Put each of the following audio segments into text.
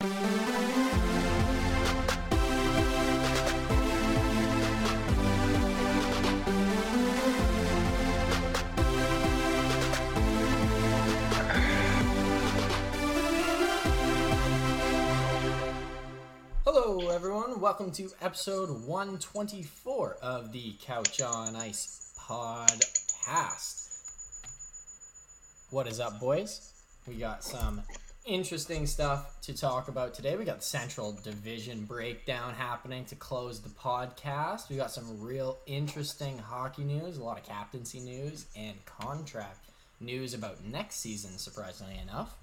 Hello, everyone. Welcome to episode 124 of the Couch on Ice podcast. What is up, boys? We got some interesting stuff to talk about today. We got the Central Division breakdown happening to close the podcast. We got some real interesting hockey news, a lot of captaincy news, and contract news about next season, surprisingly enough.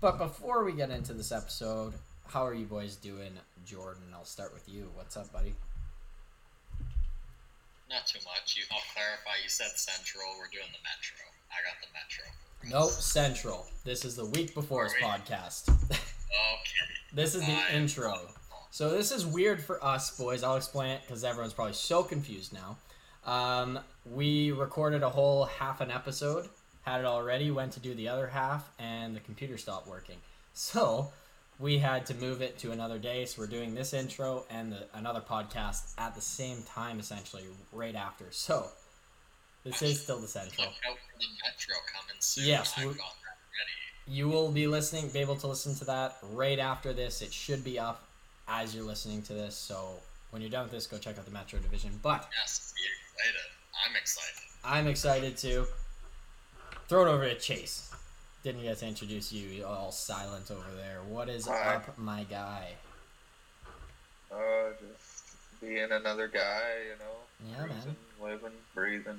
But before we get into this episode, how are you boys doing, Jordan? I'll start with you. What's up, buddy? Not too much. You, I'll clarify. You said Central. We're doing the Metro. I got the Metro. Nope, Central. This is the week before's Are we? podcast. Okay. this is the I- intro. So this is weird for us, boys. I'll explain it because everyone's probably so confused now. Um, we recorded a whole half an episode, had it already, went to do the other half, and the computer stopped working. So we had to move it to another day. So we're doing this intro and the, another podcast at the same time, essentially, right after. So this is still the Central. Look out for the Metro coming soon. Yes, I've we- got that ready. You will be listening, be able to listen to that right after this. It should be up as you're listening to this. So when you're done with this, go check out the Metro Division. But Yes, be excited. I'm excited. I'm excited to throw it over to Chase. Didn't get to introduce you. You're all silent over there. What is Hi. up, my guy? Uh, just being another guy, you know. Yeah, man. living, breathing,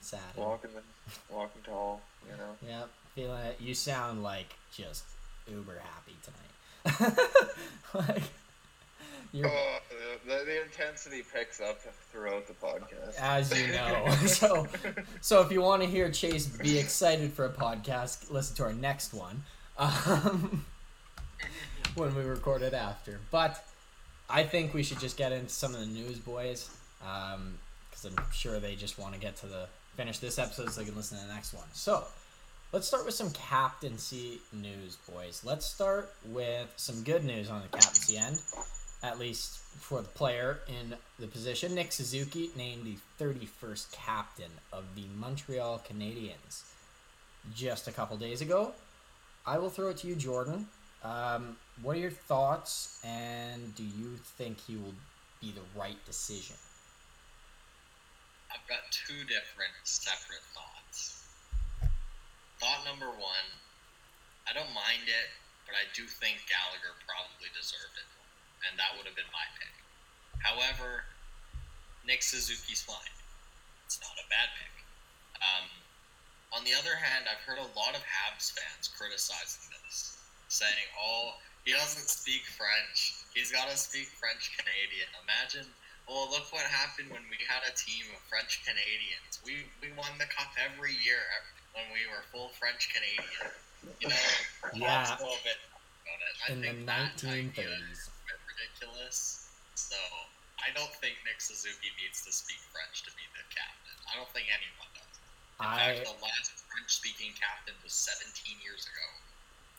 Sad. walking, the, walking tall, you know. Yep. Feeling it. You sound like just uber happy tonight. like you're Oh, the, the, intensity picks up throughout the podcast. as you know. so so if you want to hear Chase be excited for a podcast, listen to our next one. Um, when we record it after. But I think we should just get into some of the news, boys, because I'm sure they just want to get to the finish this episode so they can listen to the next one. So let's start with some captaincy news, boys. Let's start with some good news on the captaincy end, at least for the player in the position. Nick Suzuki named the 31st captain of the Montreal Canadiens just a couple days ago. I will throw it to you, Jordan. Um, what are your thoughts, and do you think he will be the right decision? I've got two different separate thoughts. Thought number one, I don't mind it, but I do think Gallagher probably deserved it, and that would have been my pick. However, Nick Suzuki's fine. It's not a bad pick. Um, on the other hand, I've heard a lot of Habs fans criticizing this, saying, "Oh, he doesn't speak French. He's got to speak French Canadian." Imagine well, look what happened when we had a team of French Canadians. We we won the cup every year when we were full French Canadian. You know, Yeah. that's a bit about it. I In the think that idea 1930s. is a bit ridiculous. So I don't think Nick Suzuki needs to speak French to be the captain. I don't think anyone does. In I fact, the last French-speaking captain was 17 years ago.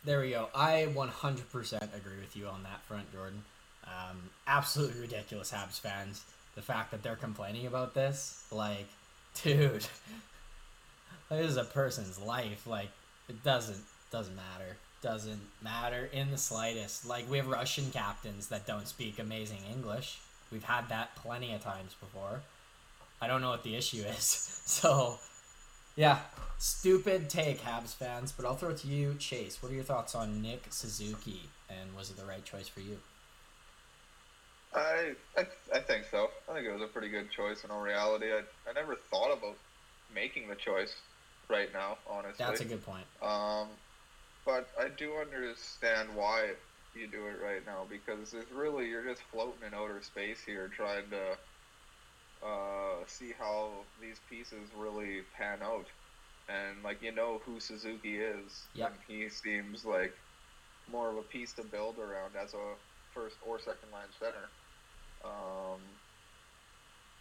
There we go. I 100% agree with you on that front, Jordan. Um, absolutely ridiculous, Habs fans. The fact that they're complaining about this, like, dude, this is a person's life. Like, it doesn't doesn't matter. Doesn't matter in the slightest. Like, we have Russian captains that don't speak amazing English. We've had that plenty of times before. I don't know what the issue is. So, yeah, stupid take, Habs fans. But I'll throw it to you, Chase. What are your thoughts on Nick Suzuki, and was it the right choice for you? I, I I think so. I think it was a pretty good choice in all reality. I, I never thought about making the choice right now, honestly. That's a good point. Um, but I do understand why you do it right now because it's really you're just floating in outer space here, trying to uh, see how these pieces really pan out. And like you know who Suzuki is, Yep. and he seems like more of a piece to build around as a first or second line center. Um,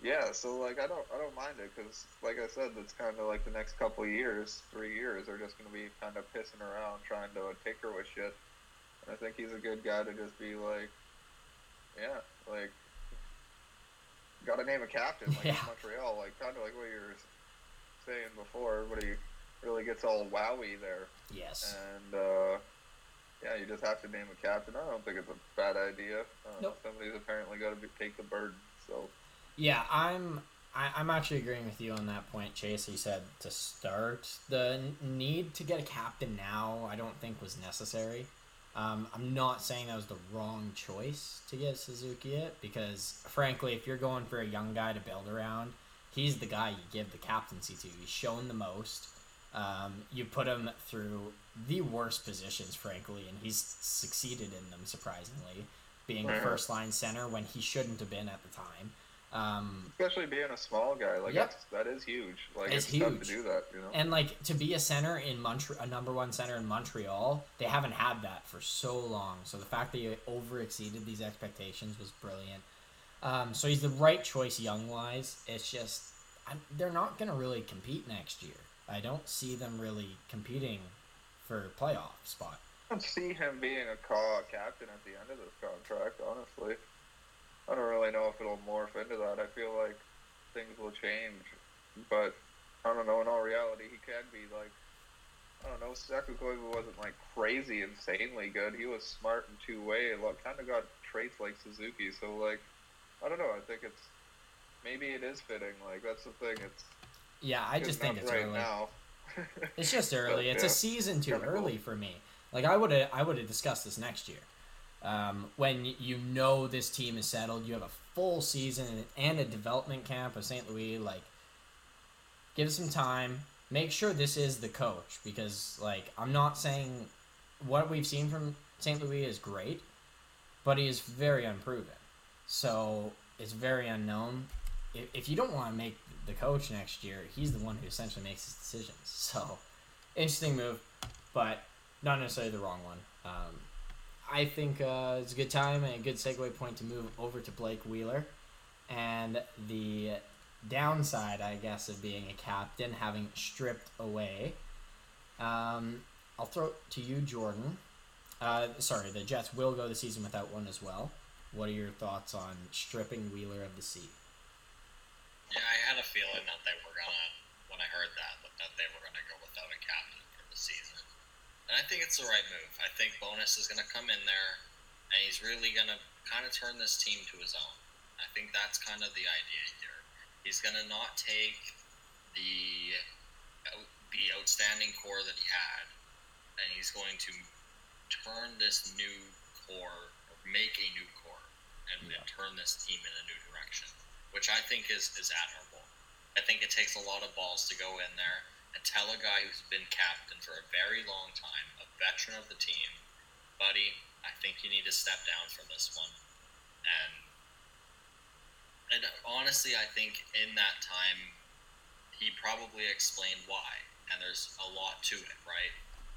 yeah, so like I don't I don't mind it because like I said, it's kind of like the next couple years, three years, are just gonna be kind of pissing around trying to tinker with shit. And I think he's a good guy to just be like, yeah, like, got to name a captain like Yeah. Montreal, like kind of like what you were saying before. Everybody really gets all wowie there, Yes. and uh, yeah, you just have to name a captain. I don't think it's a bad idea. Uh, Nope. Somebody's apparently got to take the burden. So Yeah, I'm. I, I'm actually agreeing with you on that point, Chase. You said to start the n- need to get a captain now. I don't think was necessary. Um, I'm not saying that was the wrong choice to get Suzuki it because, frankly, if you're going for a young guy to build around, he's the guy you give the captaincy to. He's shown the most. Um, you put him through the worst positions, frankly, and he's succeeded in them surprisingly, being a first line center when he shouldn't have been at the time. Um, especially being a small guy, like Yep. that's, that is huge. Like It's it's, tough huge. to do that, you know. and like to be a center in Montreal, a number one center in Montreal, they haven't had that for so long. So the fact that you over exceeded these expectations was brilliant. Um, so he's the right choice young wise. It's just I'm, they're not going to really compete next year. I don't see them really competing for playoff spot. I don't see him being a ca- captain at the end of this contract, honestly. I don't really know if it'll morph into that. I feel like things will change, but I don't know. In all reality, he can be like, I don't know. Saku Koivu wasn't like crazy, insanely good. He was smart and two way. Like, kind of got traits like Suzuki. So like, I don't know. I think it's maybe it is fitting. Like that's the thing. It's Yeah, I just think it's right early. now. It's just early. It's yeah, a season too kinda cool. early for me. Like I would have, I would have discussed this next year. Um, when you know this team is settled, you have a full season and a development camp of St. Louis. Like, give it some time. Make sure this is the coach because, like, I'm not saying what we've seen from St. Louis is great, but he is very unproven. So it's very unknown. If, if you don't want to make the coach next year, he's the one who essentially makes his decisions. So interesting move, but not necessarily the wrong one. Um, I think uh, it's a good time and a good segue point to move over to Blake Wheeler, and the downside, I guess, of being a captain, having stripped away. Um, I'll throw it to you, Jordan. Uh, sorry, the Jets will go the season without one as well. What are your thoughts on stripping Wheeler of the seat? Yeah, I had a feeling that they were gonna, when I heard that, that- that they were gonna go without a captain for the season. And I think it's the right move. I think Bowness is gonna come in there, and he's really gonna kind of turn this team to his own. I think that's kind of the idea here. He's gonna not take the the outstanding core that he had, and he's going to turn this new core, or make a new core, and, Yeah. and turn this team in a new direction which I think is, is admirable. I think it takes a lot of balls to go in there and tell a guy who's been captain for a very long time, a veteran of the team, buddy, I think you need to step down from this one. And and honestly, I think in that time, he probably explained why, and there's a lot to it, right?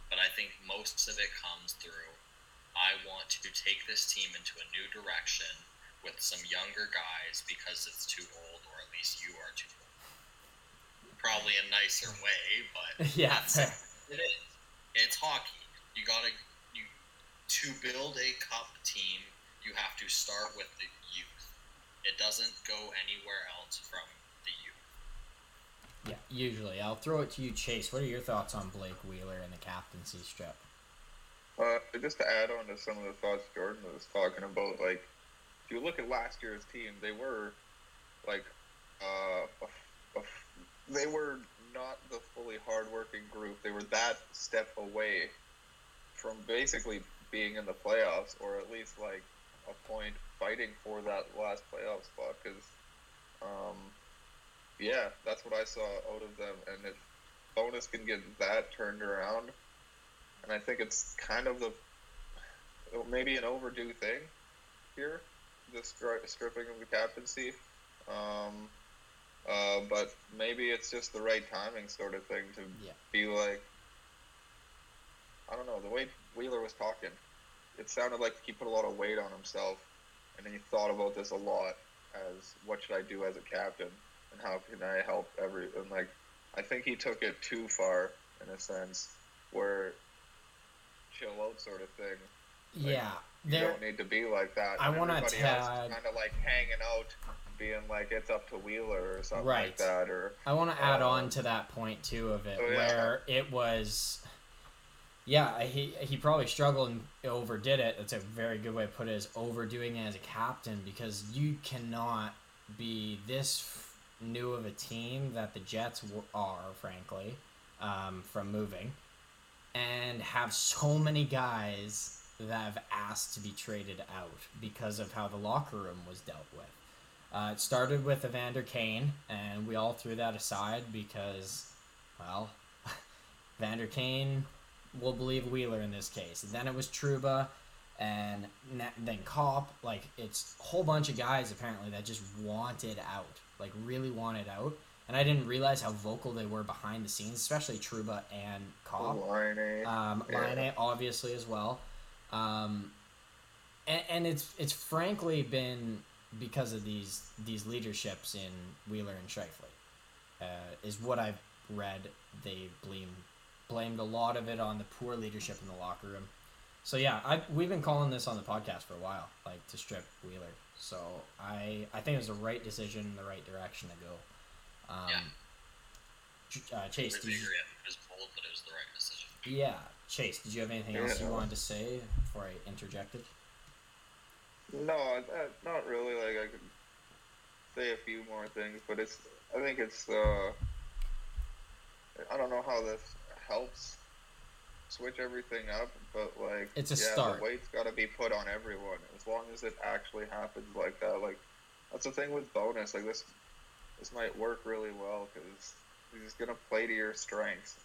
But I think most of it comes through. I want to take this team into a new direction with some younger guys because it's too old, or at least you are too old. Probably a nicer way, but yeah, that's fair. it is. It's hockey. You gotta you to build a cup team. You have to start with the youth. It doesn't go anywhere else from the youth. Yeah, usually. I'll throw it to you, Chase. What are your thoughts on Blake Wheeler and the captaincy strip? Uh, just to add on to some of the thoughts Jordan was talking about, like if you look at last year's team, they were like uh, a, a, they were not the fully hardworking group. They were that step away from basically being in the playoffs, or at least like a point fighting for that last playoff spot. Because, um, yeah, that's what I saw out of them. And if Bowness can get that turned around, and I think it's kind of the maybe an overdue thing here, the stri- stripping of the captaincy. Um, uh, but maybe it's just the right timing sort of thing to Yeah. be like, I don't know, the way Wheeler was talking, it sounded like he put a lot of weight on himself, and he thought about this a lot as what should I do as a captain, and how can I help every, and like, I think he took it too far in a sense where chill out sort of thing Like, yeah, You there. don't need to be like that. I wanna everybody tag- kind of like hanging out, being like it's up to Wheeler or something Right. like that, or I want to add Uh, on to that point too of it, oh, yeah. where it was. Yeah, he he probably struggled and overdid it. That's a very good way to put it. Is overdoing it as a captain because you cannot be this f- new of a team that the Jets w- are, frankly, um, from moving, and have so many guys that have asked to be traded out because of how the locker room was dealt with. Uh, it started with Evander Kane, and we all threw that aside because, well, Evander Kane will believe Wheeler in this case. And then it was Trouba, and then Copp. Like, it's a whole bunch of guys apparently that just wanted out, like, really wanted out. And I didn't realize how vocal they were behind the scenes, especially Trouba and Copp Laine um, Yeah. Laine obviously as well, um, and, and it's it's frankly been because of these these leaderships in Wheeler and Scheifele, uh, is what I've read. They blame blamed a lot of it on the poor leadership in the locker room. So yeah, I we've been calling this on the podcast for a while, like to strip Wheeler. So I I think it was the right decision, the right direction to go. Um, Yeah. Uh, Chase, did you, agree. I think it was bold, but it was the right decision. yeah, Chase, did you have anything else you wanted to say before I interjected? No, not really. Like I could say a few more things, but it's. I think it's. Uh, I don't know how this helps switch everything up, but like It's a yeah, start. the weight's got to be put on everyone as long as it actually happens like that. Like that's the thing with Bowness. Like this, this might work really well because he's gonna play to your strengths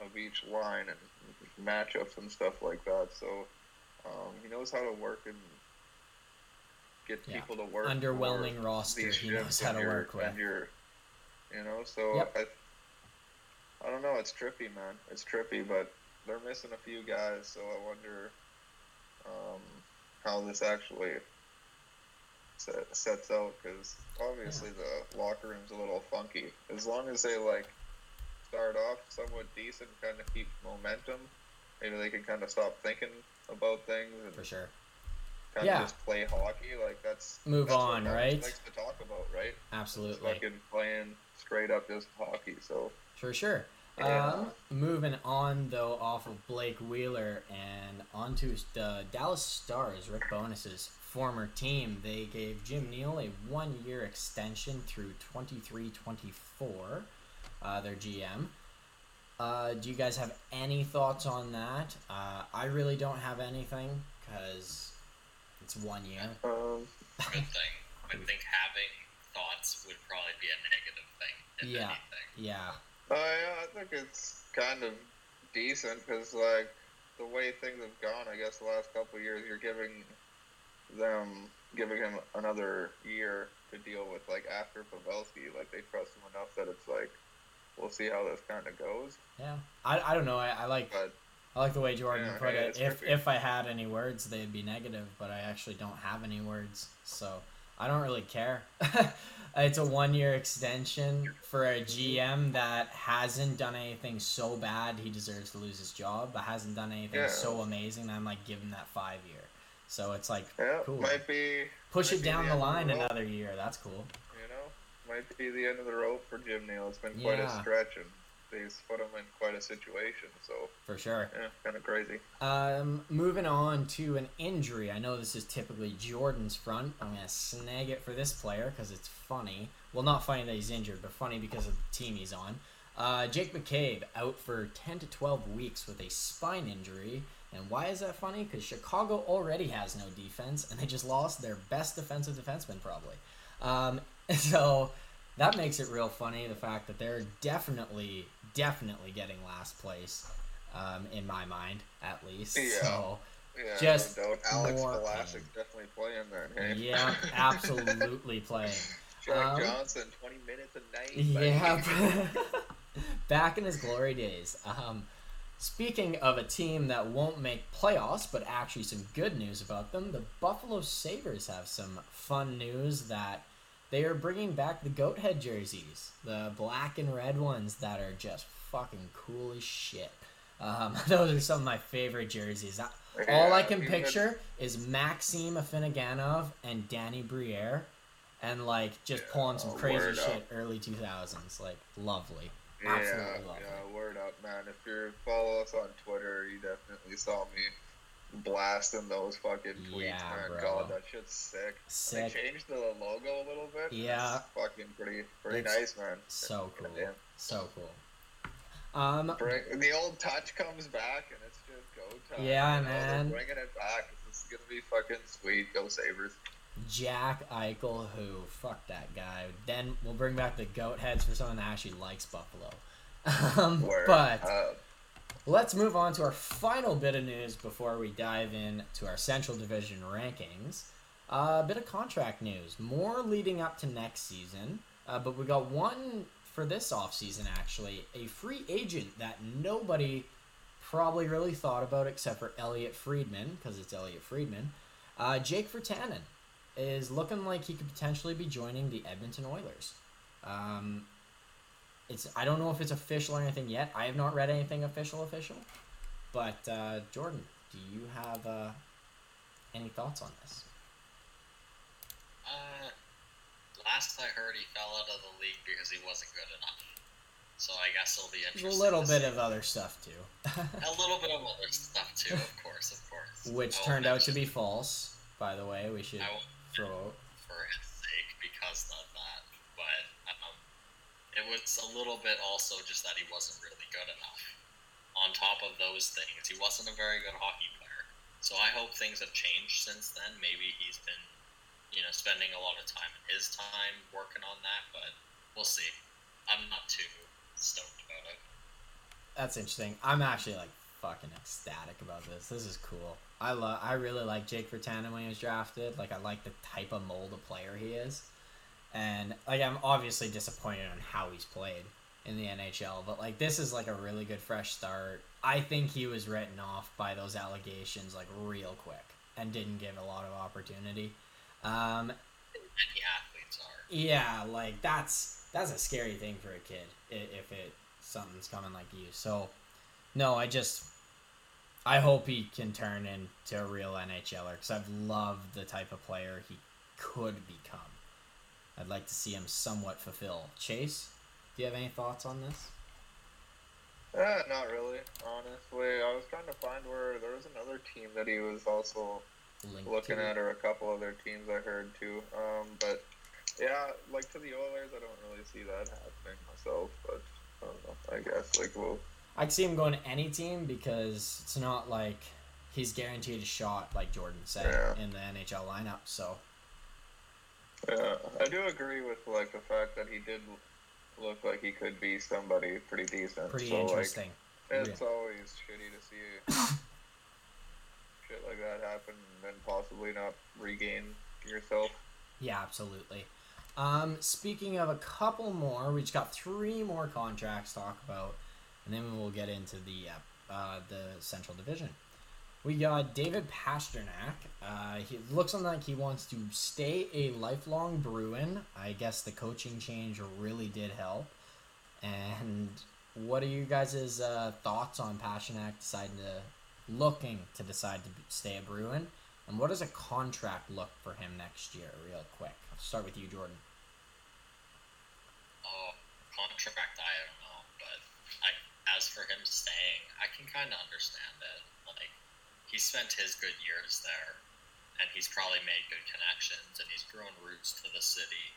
of each line and matchups and stuff like that. So um, he knows how to work and get Yeah. people to work. Underwhelming roster he knows how to work with. your- you know, so Yep. I, I don't know. It's trippy, man. It's trippy, but they're missing a few guys, so I wonder um, how this actually set, sets out. Because obviously the locker room's a little funky. As long as they like start off somewhat decent, kind of keep momentum, maybe they can kind of stop thinking about things and For sure. kind Yeah. of just play hockey. Like that's Move that's on, what right? Likes to talk about, right? Just Absolutely. fucking playing straight up just hockey. So For sure. Yeah. Um, moving on though, off of Blake Wheeler and onto the Dallas Stars, Rick Bowness's former team. They gave Jim Nill a one-year extension through 23-24. Uh, their GM. Uh, do you guys have any thoughts on that? Uh, I really don't have anything because it's one year. um, Good thing. I think having thoughts would probably be a negative thing, if Yeah. anything. Yeah. Uh, yeah, I think it's kind of decent because, like, the way things have gone, I guess the last couple of years, you're giving them, giving him another year to deal with, like, after Pavelski. Like, they trust him enough that it's like, we'll see how this kind of goes. Yeah. I, I don't know. I, I like But I like the way Jordan Yeah, put yeah, it. If trippy. if I had any words, they'd be negative, but I actually don't have any words, so I don't really care. it's a one year extension for a GM that hasn't done anything so bad he deserves to lose his job, but hasn't done anything Yeah. so amazing that I'm like give him that five year. So it's like yeah, Cool. might be push might it down the the line the another year. That's cool. Might be the end of the road for Jim Nill. It's been quite Yeah. a stretch, and he's put him in quite a situation. So For sure. yeah, kind of crazy. Um, moving on to an injury. I know this is typically Jordan's front. I'm gonna snag it for this player because it's funny. Well, not funny that he's injured, but funny because of the team he's on. Uh, Jake McCabe out for 10 to 12 weeks with a spine injury. And why is that funny? Because Chicago already has no defense, and they just lost their best defensive defenseman, probably. Um, so that makes it real funny the fact that they're definitely, definitely getting last place, um, in my mind, at least. Yeah. So, Yeah, Just no. Alex more definitely playing there. Hey? yeah, absolutely playing. Jack Um, Johnson, 20 minutes a night. Yeah, back in his glory days. Um, speaking of a team that won't make playoffs, but actually some good news about them, the Buffalo Sabres have some fun news that they are bringing back the goat head jerseys, the black and red ones that are just fucking cool as shit. Um, those are some of my favorite jerseys. I, All I can picture is Maxime Afinogenov and Danny Briere, and like just pulling some crazy word up. shit early two thousands. Like lovely. Yeah, Absolutely lovely. yeah, word up, man. If you follow us on Twitter, you definitely saw me blasting those fucking tweets, Yeah, man. bro. God, that shit's sick. Sick. They changed the logo a little bit. Yeah. It's fucking pretty, pretty It's nice, man. So cool. Goddamn. So cool. Um, Bring, the old touch comes back, and it's just go time. Yeah, you know, man. Bringing it back. This is gonna be fucking sweet. Go Sabres. Jack Eichel, who fuck that guy. Then we'll bring back the goat heads for someone that actually likes Buffalo. Um, Word but up. Let's move on to our final bit of news before we dive in to our Central Division rankings. A bit of contract news, more leading up to next season, uh, but we got one for this offseason actually, a free agent that nobody probably really thought about except for Elliot Friedman, because it's Elliot Friedman. Uh, Jake Virtanen is looking like he could potentially be joining the Edmonton Oilers. Um, it's I don't know if it's official or anything yet. I have not read anything official official. But uh, Jordan, do you have uh, any thoughts on this? Uh, last I heard, he fell out of the league because he wasn't good enough. So I guess it'll be interesting. a little bit see. of other stuff too, a little bit of other stuff too, of course, of course. which turned out to be false. By the way, we should throw out. for his sake because of that, but um, it was a little bit also just that he wasn't really good enough. On top of those things, he wasn't a very good hockey player. So I hope things have changed since then. Maybe he's been, you know, spending a lot of time in his time working on that, but we'll see. I'm not too stoked about it. That's interesting. I'm actually like fucking ecstatic about this. This is cool. I love. I really like Jake Virtanen when he was drafted. Like I like the type of mold of player he is, and like I'm obviously disappointed on how he's played in the NHL. But like this is like a really good fresh start. I think he was written off by those allegations like real quick and didn't give a lot of opportunity. Um, Many athletes are. yeah, like that's that's a scary thing for a kid if it something's coming like you. So, no, I just I hope he can turn into a real NHLer because I've loved the type of player he could become. I'd like to see him somewhat fulfill. Chase, do you have any thoughts on this? Uh, not really, honestly. I was trying to find where there was another team that he was also Linked looking at, or a couple other teams I heard too. Um, but yeah, like to the Oilers, I don't really see that happening myself. But I don't know. I guess like we'll. I'd see him going to any team because it's not like he's guaranteed a shot, like Jordan said, Yeah. in the NHL lineup. So Yeah, I do agree with like the fact that he did look like he could be somebody pretty decent. pretty so, interesting. Like, it's always shitty to see shit like that happen and then possibly not regain yourself. Yeah, absolutely. Um, speaking of a couple more, we just got three more contracts to talk about, and then we'll get into the uh, uh, the Central Division. We got David Pastrnak. Uh, he looks like he wants to stay a lifelong Bruin. I guess the coaching change really did help. And what are you guys' uh, thoughts on Pastrnak deciding to looking to decide to stay a Bruin? And what does a contract look for him next year, real quick? I'll start with you, Jordan. Oh, contract, I don't know, but I, as for him staying, I can kind of understand it. Like, he spent his good years there, and he's probably made good connections, and he's grown roots to the city.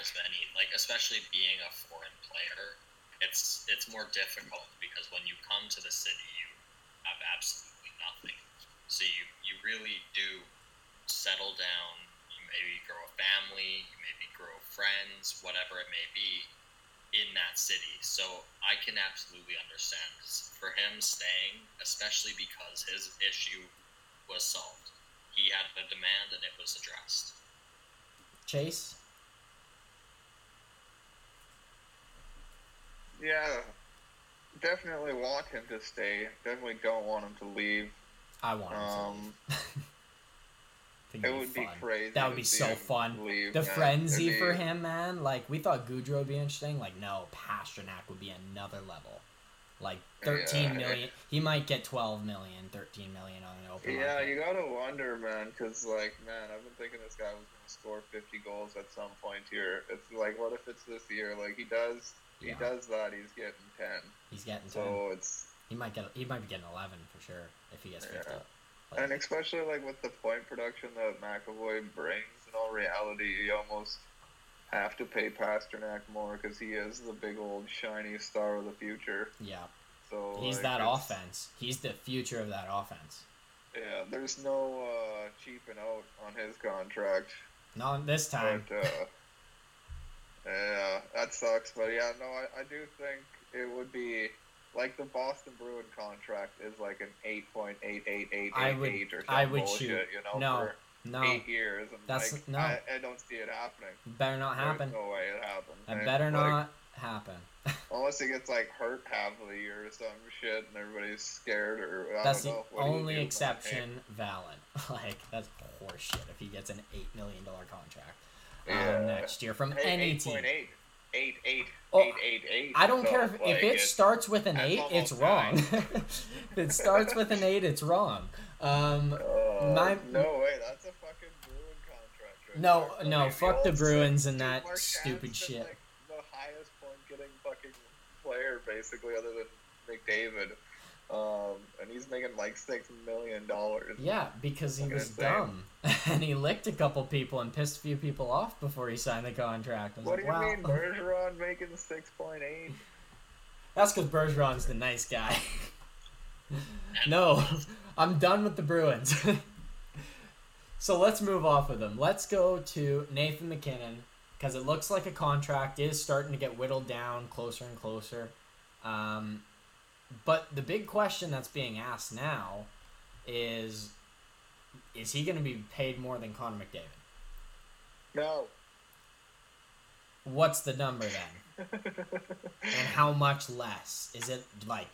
As many, like especially being a foreign player, it's it's more difficult because when you come to the city, you have absolutely nothing. So you you really do settle down. You maybe grow a family. You maybe grow friends, whatever it may be, in that city. So I can absolutely understand for him staying, especially because his issue was solved. He had a demand and it was addressed. Chase? Yeah, definitely want him to stay. Definitely don't want him to leave. I want him to Um, leave. Think it would be crazy. That would be so fun. Leave, The man. frenzy for him, man. Like we thought Gaudreau would be interesting. Like no, Pastrnak would be another level. like thirteen Yeah. million. He might get 12 million, 13 million on an open Yeah, market. you gotta wonder, man, because like, man, I've been thinking this guy was gonna score 50 goals at some point here. It's like, what if it's this year? Like he does, he Yeah. does that. He's getting 10. He's getting 10. So it's He might get. He might be getting 11 for sure if he gets 50. Yeah. And especially like with the point production that McAvoy brings. In all reality, you almost have to pay Pastrnak more because he is the big old shiny star of the future. yeah, So he's like, that offense. He's the future of that offense. Yeah, there's no uh, cheaping out on his contract. Not this time. But uh, yeah, that sucks. But yeah, no, I, I do think it would be like the Boston Bruin contract is like an eight point eight eight eight I eight would- eight or some I would bullshit, shoot. you know, No, for no, eight years. And That's- like, no. I, I don't see it happening. better not happen. There's no way it happens. And, better like, not happen. Unless he gets like hurt half of the year or some shit, and everybody's scared, or I That's the know. What do only do? exception. Valen, like that's horseshit. If he gets an eight million dollar contract Yeah. um, next year from Hey, any team, 8.8. Eight, eight, Oh, eight, eight, eight. I don't So, care if, like, if it starts with an eight, it's wrong. if it starts with an eight, it's wrong. Um, Uh, My- no way, that's a fucking Bruin contract. Right No, there. no, I mean, fuck the old Bruins and that stupid shit. Like, the highest point getting fucking player, basically, other than McDavid. Um, and he's making like six million dollars. yeah, because he was insane. dumb and he licked a couple people and pissed a few people off before he signed the contract. What do you wow. mean, Bergeron making six point eight? That's because Bergeron's the nice guy. no, I'm done with the Bruins. so let's move off of them. Let's go to Nathan MacKinnon because it looks like a contract is starting to get whittled down closer and closer. Um, but the big question that's being asked now is is he going to be paid more than Connor McDavid? No. What's the number then? And how much less? Is it like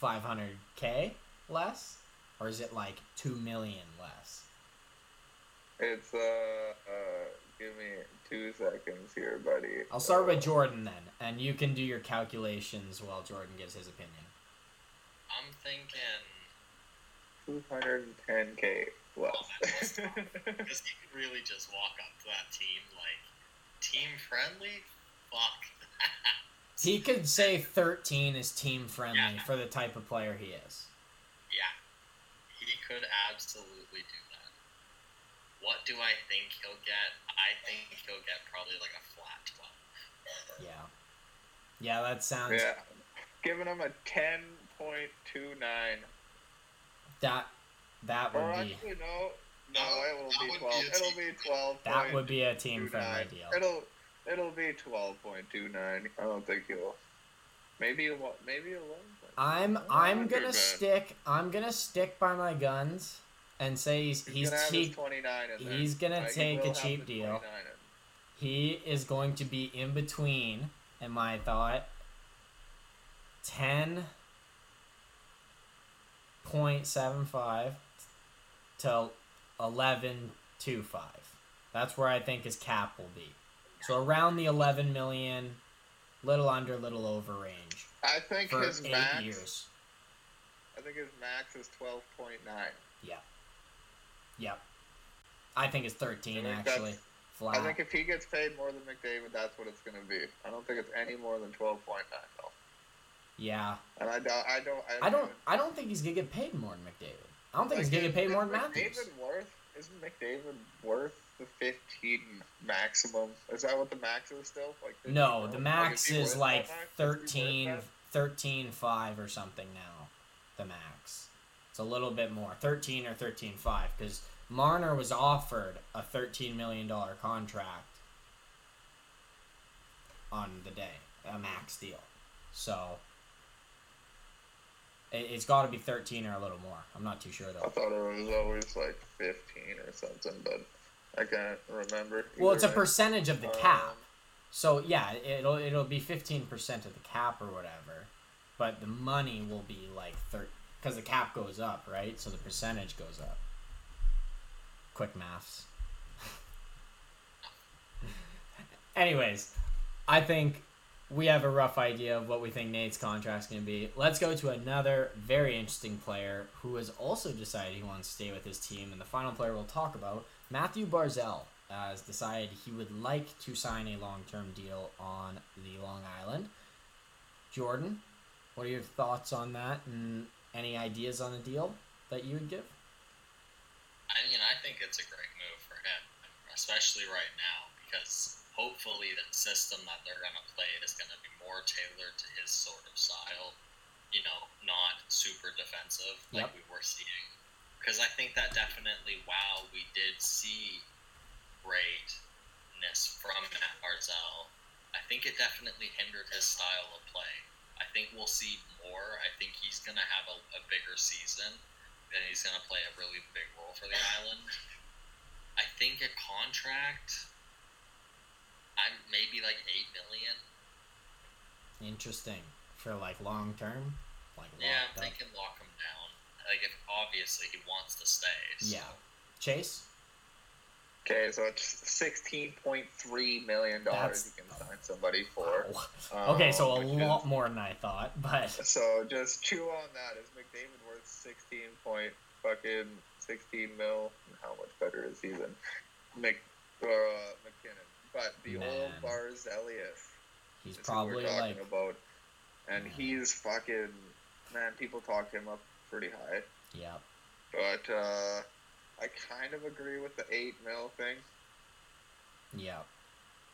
500k less? Or is it like 2 million less? it's uh, uh, give me two seconds here, buddy. I'll start with Jordan then, and you can do your calculations while Jordan gives his opinion. I'm thinking Two hundred and ten k less. because he could really just walk up to that team like team friendly. Fuck. He could say 13 is team friendly Yeah. for the type of player he is. yeah, he could absolutely do that. What do I think he'll get? I think he'll get probably like a flat twelve. Yeah. Yeah, that sounds. yeah, giving him a ten point two nine. That that Or would be actually, no, no, No, it will be would be twelve. a It'll team be twelve. that would be a team friendly deal. It'll it'll be twelve point two nine. I don't think he'll. Maybe a what? Maybe eleven. I'm I I'm gonna man. stick I'm gonna stick by my guns and say he's He's, he's gonna have he, his twenty nine he's gonna Uh, take will a cheap deal. he is going to be in between in my thought 10.75 to 11.25 that's where i think his cap will be so around the 11 million little under little over range I think for his eight max. years I think his max is twelve point nine. yep Yep. i think it's 13 I think actually flat I think if he gets paid more than McDavid, that's what it's gonna be. I don't think it's any more than twelve point nine though. Yeah And I don't. I don't. I don't. I don't think he's gonna get paid more than McDavid. I don't think he's gonna get paid more than Matthews. McDavid worth? Isn't McDavid worth the fifteen maximum? Is that what the max is still? Like 15 No, the max he is worth like max? Is he worth 13, 13 5 or something now. The max. It's a little bit more, thirteen or thirteen five, because Marner was offered a thirteen million dollar contract on the day, a max deal. So it, it's got to be thirteen or a little more. I'm not too sure though. I thought it was always like fifteen or something, but I can't remember. Well, it's a way. percentage of the Um, cap. So yeah, it'll it'll be fifteen percent of the cap or whatever, but the money will be like thirty because the cap goes up, right? So the percentage goes up. Quick maths. Anyways, I think we have a rough idea of what we think Nate's contract's going to be. Let's go to another very interesting player who has also decided he wants to stay with his team. And the final player we'll talk about, Matthew Barzal, has decided he would like to sign a long term deal on the Long Island. Jordan, what are your thoughts on that and any ideas on a deal that you would give? I mean, I think it's a great move for him, especially right now, because hopefully the system that they're going to play is going to be more tailored to his sort of style. You know, not super defensive like Yep. we were seeing. Because I think that definitely, while we did see greatness from Matt Barzal, I think it definitely hindered his style of play. I think we'll see more. I think he's going to have a, a bigger season, and he's going to play a really big role for the island. I think a contract, I'm maybe like eight million. Interesting. For like long term? Like Yeah, locked they up. can lock him down. Like if obviously he wants to stay. So. Yeah. Chase? Okay, so it's sixteen point three million dollars you can sign somebody for. Wow. Okay, so a um, which lot is- more than I thought, but So just chew on that. Is McDavid worth sixteen point fucking sixteen mil? And How much better is he than Mc uh, MacKinnon? But the old Man. Barzelius he's is who probably like about, and Man. he's fucking man. People talk him up pretty high, yeah. but uh, I kind of agree with the eight mil thing. Yeah.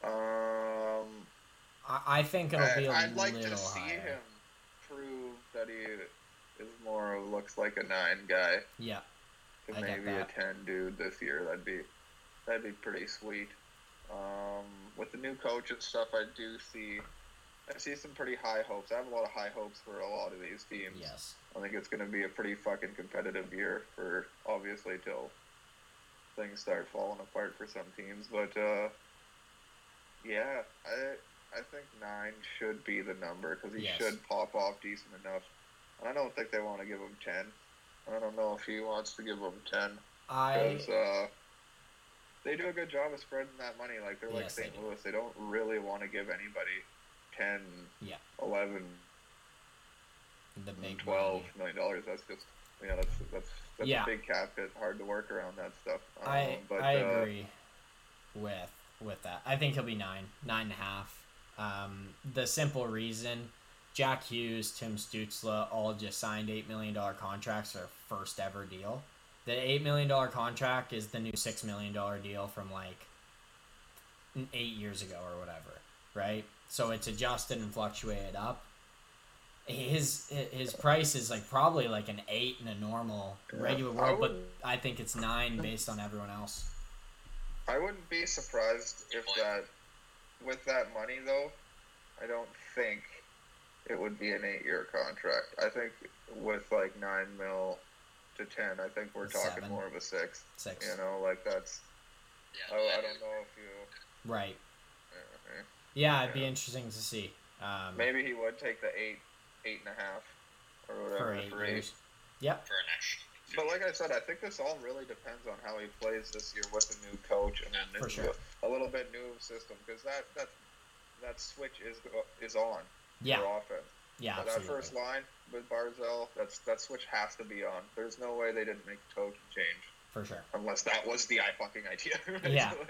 Um, I, I think it'll be a I'd like little to see higher. him prove that he is more of looks like a nine guy Yeah. to I maybe a ten dude this year. That'd be that'd be pretty sweet. Um, with the new coach and stuff, I do see I see some pretty high hopes. I have a lot of high hopes for a lot of these teams. Yes. I think it's going to be a pretty fucking competitive year for obviously till things start falling apart for some teams. But uh, yeah, I I think nine should be the number because he Yes. should pop off decent enough. And I don't think they want to give him ten. I don't know if he wants to give him ten I because uh, they do a good job of spreading that money. Like they're like Yes, they St. do. Louis. They don't really want to give anybody 10, Yeah. 11, the big twelve money. million dollars. That's just yeah, that's that's that's Yeah. a big cap. It's hard to work around that stuff. Um, I but, I uh, agree with with that. I think he'll be nine, nine and a half. Um, the simple reason, Jack Hughes, Tim Stützle, all just signed eight million dollar contracts their first ever deal. The eight million dollar contract is the new six million dollar deal from like eight years ago or whatever, right? So it's adjusted and fluctuated up. His his price is like probably like an eight in a normal Yeah. regular I world, but I think it's nine based on everyone else. I wouldn't be surprised if that, with that money though, I don't think it would be an eight-year contract. I think with like nine mil to ten, I think we're talking Seven. more of a six. Six. You know, like that's. Yeah, I, I I don't know if you. Right. uh, Yeah, it'd be interesting to see. Um, Maybe he would take the eight, eight and a half, or for whatever eight for eight. years. Yep. for an extra. But like I said, I think this all really depends on how he plays this year with the new coach and then For this sure. a little bit new system because that that that switch is is on Yeah. for offense. Yeah. But that first line with Barzal, that's that switch has to be on. There's no way they didn't make the change For sure. unless that was the I fucking idea. right? Yeah.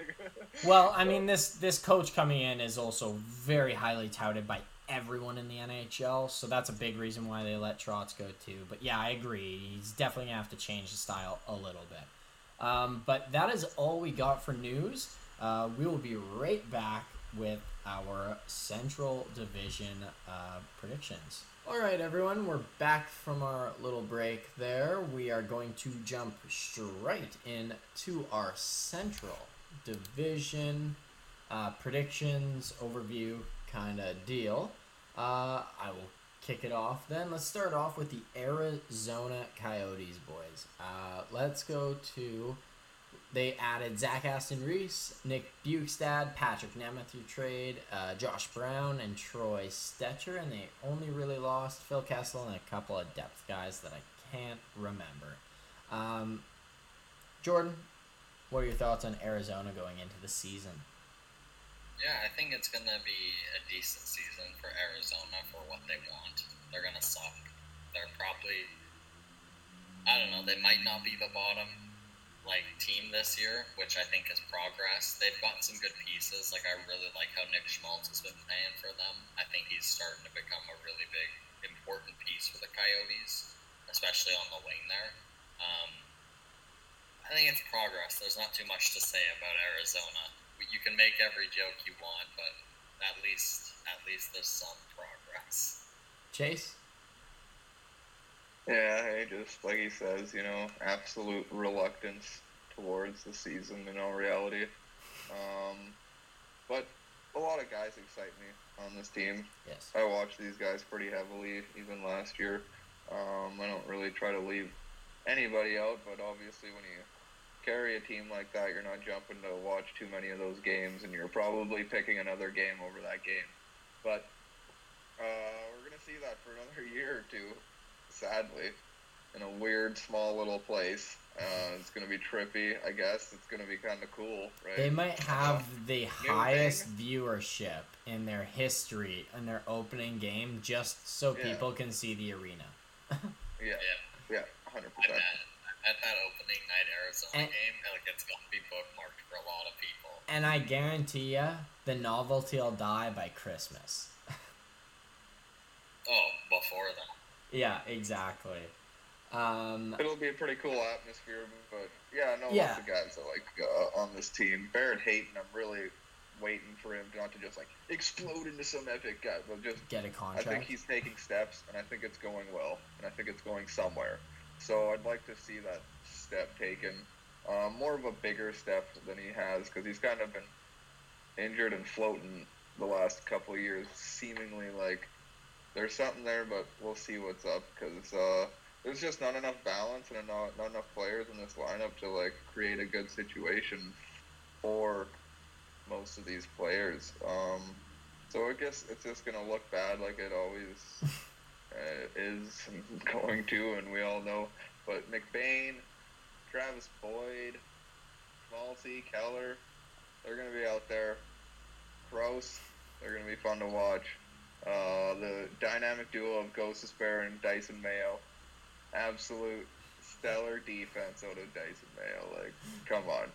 Well, I mean, this this coach coming in is also very highly touted by everyone in the NHL, so that's a big reason why they let Trotz go too. But yeah, I agree. He's definitely gonna have to change the style a little bit. Um, but that is all we got for news. Uh, we will be right back with our Central Division uh, predictions. All right, everyone, we're back from our little break there. We are going to jump straight in to our Central Division uh, predictions overview kind of deal. Uh, I will kick it off then. Let's start off with the Arizona Coyotes, boys. Uh, let's go to. They added Zach Aston Reese, Nick Bjugstad, Patrick Nemeth through trade, uh, Josh Brown, and Troy Stecher, and they only really lost Phil Kessel and a couple of depth guys that I can't remember. Um, Jordan, what are your thoughts on Arizona going into the season? Yeah, I think it's gonna be a decent season for Arizona for what they want. They're gonna suck. They're probably I don't know, they might not be the bottom like team this year, which I think is progress. They've got some good pieces. Like I really like how Nick Schmaltz has been playing for them. I think he's starting to become a really big important piece for the Coyotes, especially on the wing there. Um, I think it's progress. There's not too much to say about Arizona you can make every joke you want, but at least at least there's some progress. Chase. Yeah, hey, just like he says, you know, absolute reluctance towards the season in all reality. Um, but a lot of guys excite me on this team. Yes. I watch these guys pretty heavily, even last year. Um, I don't really try to leave anybody out, but obviously when you carry a team like that, you're not jumping to watch too many of those games, and you're probably picking another game over that game. But uh, we're gonna see that for another year or two, sadly, in a weird small little place. Uh, it's gonna be trippy, I guess. It's gonna be kind of cool, right? They might have the highest viewership in their history in their opening game, just so Yeah. people can see the arena. yeah, Yeah. yeah, hundred At percent. that, at that opening night Arizona And- game, like it's gonna be bookmarked for a lot of people. And I guarantee you, the novelty will die by Christmas. Oh, before that. Yeah, exactly. Um, It'll be a pretty cool atmosphere, but yeah, no, Yeah. lots of guys I like uh, on this team. Barrett Hayton, I'm really waiting for him not to just like explode into some epic guy, but just get a contract. I think he's taking steps, and I think it's going well, and I think it's going somewhere. So I'd like to see that step taken, uh, more of a bigger step than he has, because he's kind of been injured and floating the last couple of years, seemingly like there's something there, but we'll see what's up, because uh, there's just not enough balance and not, not enough players in this lineup to like create a good situation for most of these players. Um, so I guess it's just gonna look bad like it always uh, is going to, and we all know. But McBain, Travis Boyd, Schmaltzy, Keller, they're gonna be out there. Gross, they're gonna be fun to watch. Uh, the dynamic duo of Gostisbehere and Dysin Mayo, absolute stellar defense out of Dysin Mayo. Like, come on.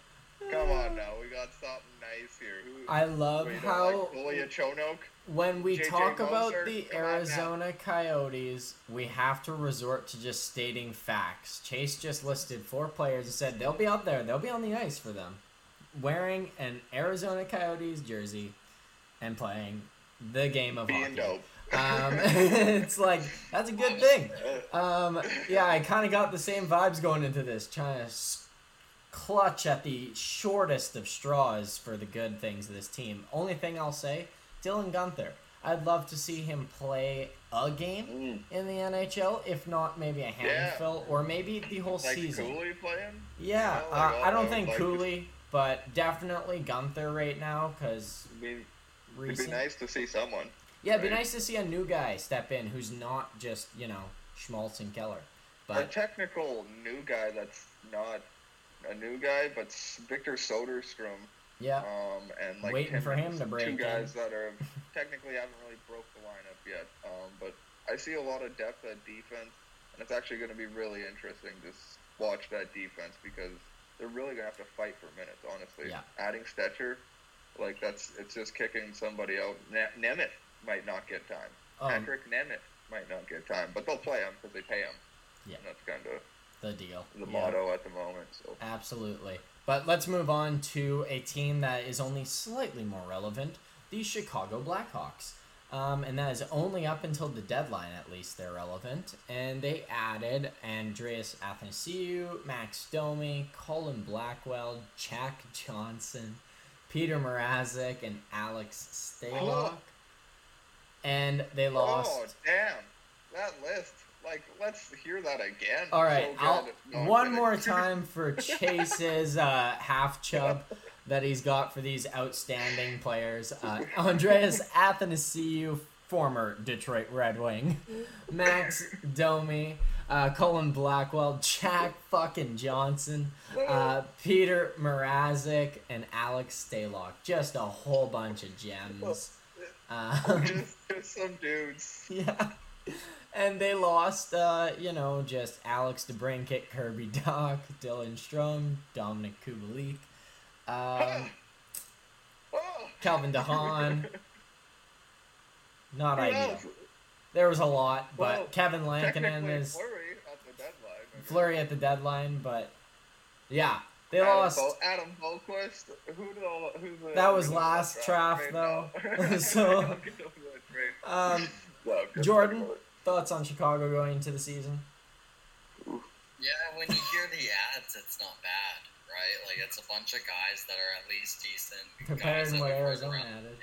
Come on now, we got something nice here. Who, I love who you don't how like Chonok? when we JJ talk about the come on now. Arizona Coyotes, we have to resort to just stating facts. Chase just listed four players and said they'll be out there, they'll be on the ice for them, wearing an Arizona Coyotes jersey and playing the game of Being hockey. dope. Um, it's like that's a good thing. Um, yeah, I kind of got the same vibes going into this, trying to clutch at the shortest of straws for the good things of this team. Only thing I'll say, Dylan Guenther. I'd love to see him play a game Mm. in the NHL, if not maybe a Yeah. handful, or maybe the whole Like season. Cooley playing? Yeah, You know, like, uh, I I don't think like Cooley, but definitely Guenther right now because It'd be, it'd be nice to see someone. Yeah, it'd be nice to see a new guy step in who's not just you know Schmaltz and Keller, But a technical new guy that's not a new guy, but Victor Soderstrom. yeah, Um, and like Waiting Tim for him to Nicholson, break Two in. guys that are technically haven't really broke the lineup yet. Um, but I see a lot of depth at defense, and it's actually going to be really interesting to watch that defense because they're really going to have to fight for minutes. Honestly, Yeah. adding Stecher, like that's it's just kicking somebody out. Ne- Nemeth might not get time. um, Patrick Nemeth might not get time, but they'll play him because they pay him. Yeah. And that's kind of the deal. the Yeah, motto at the moment. So Absolutely. But let's move on to a team that is only slightly more relevant: the Chicago Blackhawks. Um, and that is only up until the deadline, at least they're relevant. And they added Andreas Athanasiou, Max Domi, Colin Blackwell, Jack Johnson, Peter Mrazek, and Alex Stalock. And they lost. Oh damn, that list! Like, let's hear that again. All right, So. No, one more time for Chase's uh, half chub that he's got for these outstanding players. Uh, Andreas Athanasiou, former Detroit Red Wing, Max Domi, uh, Colin Blackwell, Jack fucking Johnson, uh, Peter Mrazek, and Alex Stalock. Just a whole bunch of gems. Um, just, some dudes. yeah. And they lost, uh, you know, just Alex DeBrincat, Kirby Doc, Dylan Strome, Dominic Kubalik, um, Oh. Calvin DeHaan. Not Who ideal. There was a lot, but Well, Kevin Lankinen is Fleury at the deadline. I guess. Flurry at the deadline, but yeah, they Adam lost. Vol- Adam Boqvist. Who did all? Who's the? That was last that draft, though. So- I'll get over that trade. Um, No, Jordan? talking thoughts on Chicago going into the season? Yeah, when you hear the ads, it's not bad, right? Like it's a bunch of guys that are at least decent. Compared to what Arizona around, added.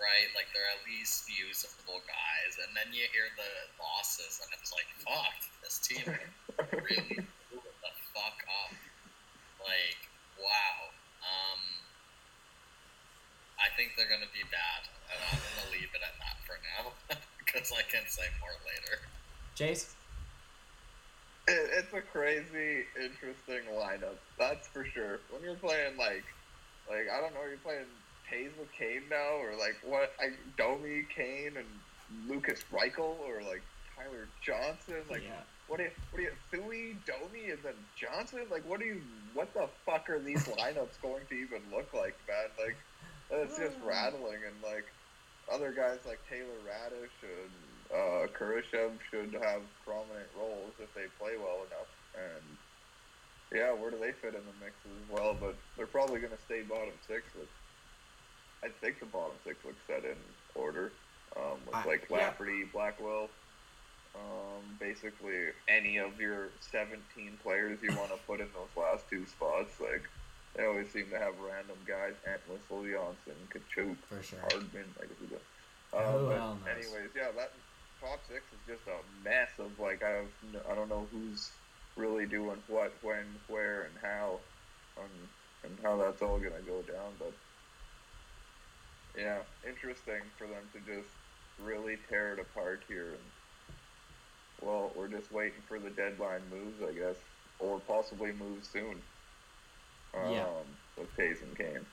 Right, like they're at least usable guys, and then you hear the losses, and it's like, fuck, this team really blew the fuck up. Like, wow. Um, I think they're gonna be bad. and I'm gonna leave it at that for now, because I can say more later. Chase? It, it's a crazy, interesting lineup. That's for sure. When you're playing like, like I don't know, you're playing Toews with Kane now, or like what? I Domi, Kane, and Lucas Reichel, or like Tyler Johnson. Like yeah. what do you, what do you, Thuy, Domi, and then Johnson? Like what do you, what the fuck are these lineups going to even look like, man? Like it's just rattling, and like other guys like Taylor Raddysh and uh, Kurashev should have prominent roles if they play well enough. And yeah, where do they fit in the mix as well? But they're probably going to stay bottom six. With I think the bottom six looks set in order um, with I- like yeah. Lafferty, Blackwell. Um, basically, any of your 17 players you want to put in those last two spots, like they always seem to have random guys: Ant Whistle, Johnson, Katchouk, For sure. Hardman, like who the. Who Uh, but hell anyways, yeah, that top six is just a mess of like I have I don't know who's really doing what, when, where, and how, um, and how that's all gonna go down. But yeah, interesting for them to just really tear it apart here. And well, we're just waiting for the deadline moves, I guess, or possibly moves soon. Um, Yeah. With Toews and Kane.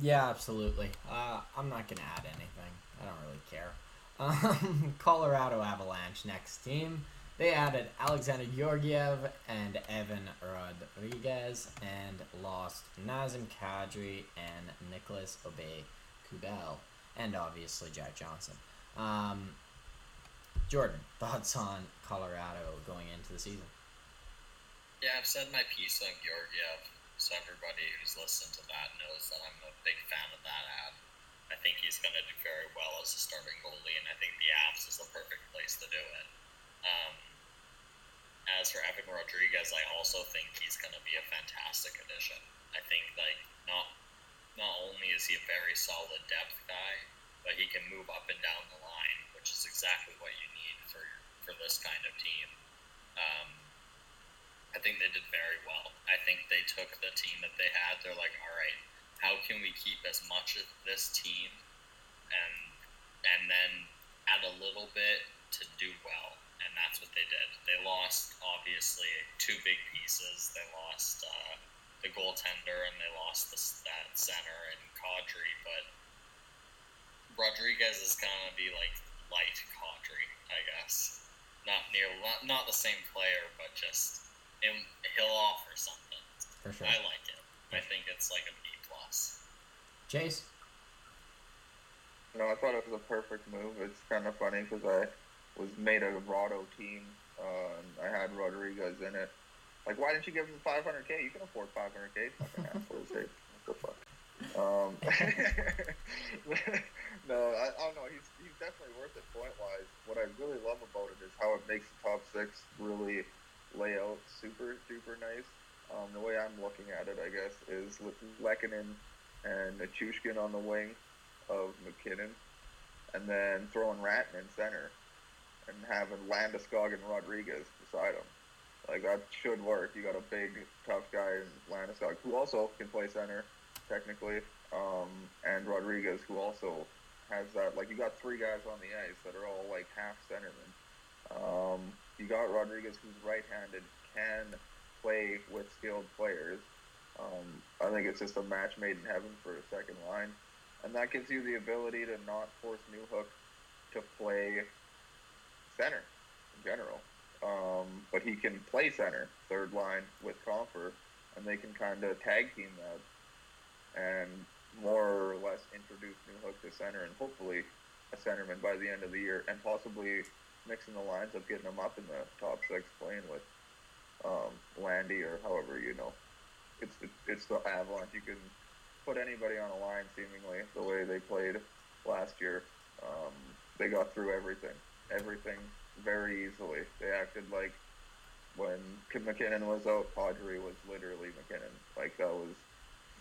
Yeah, absolutely. Uh, I'm not going to add anything. I don't really care. Um, Colorado Avalanche next team. They added Alexander Georgiev and Evan Rodrigues and lost Nazem Kadri and Nicholas Obey Kubel and obviously Jack Johnson. Um, Jordan, thoughts on Colorado going into the season? Yeah, I've said my piece on Georgiev, so everybody who's listened to that knows that I'm a big fan of that ad. I think he's going to do very well as a starting goalie, and I think the Avs is the perfect place to do it. Um, as for Evan Rodrigues, I also think he's going to be a fantastic addition. I think like not not only is he a very solid depth guy, but he can move up and down the line, which is exactly what you need for for this kind of team. Um, I think they did very well. I think they took the team that they had. They're like, all right, how can we keep as much of this team, and and then add a little bit to do well, and that's what they did. They lost obviously two big pieces. They lost uh, the goaltender and they lost the that center and Kadri, but Rodrigues is gonna be like light Kadri, I guess. Not near, not, not the same player, but just him, he'll offer something. For sure. I like it. I think it's like a B plus. Chase? No, I thought it was a perfect move. It's kind of funny because I was made a Rotto team uh, and I had Rodrigues in it. Like, why didn't you give him 500k? You can afford 500k. Fucking assholes, hey. The fuck? Um, no, I, I don't know. He's, he's definitely worth it point wise. What I really love about it is how it makes the top six really lay out super duper nice. Um, the way I'm looking at it, I guess, is with Lehkonen and Nichushkin on the wing of MacKinnon, and then throwing Ratton in center, and having Landeskog and Rodrigues beside him. Like that should work. You got a big, tough guy in Landeskog who also can play center, technically, um, and Rodrigues who also has that. Like you got three guys on the ice that are all like half centermen. Um, you got Rodrigues, who's right-handed, can play with skilled players. Um, I think it's just a match made in heaven for a second line, and that gives you the ability to not force Newhook to play center in general. Um, but he can play center, third line with Compher, and they can kind of tag team that and more or less introduce Newhook to center and hopefully a centerman by the end of the year, and possibly mixing the lines of getting them up in the top six playing with um, Landy or however you know. It's it's the Avalanche. You can put anybody on a line seemingly the way they played last year. Um, they got through everything, everything very easily. They acted like when Kim MacKinnon was out, Kadri was literally MacKinnon. Like that was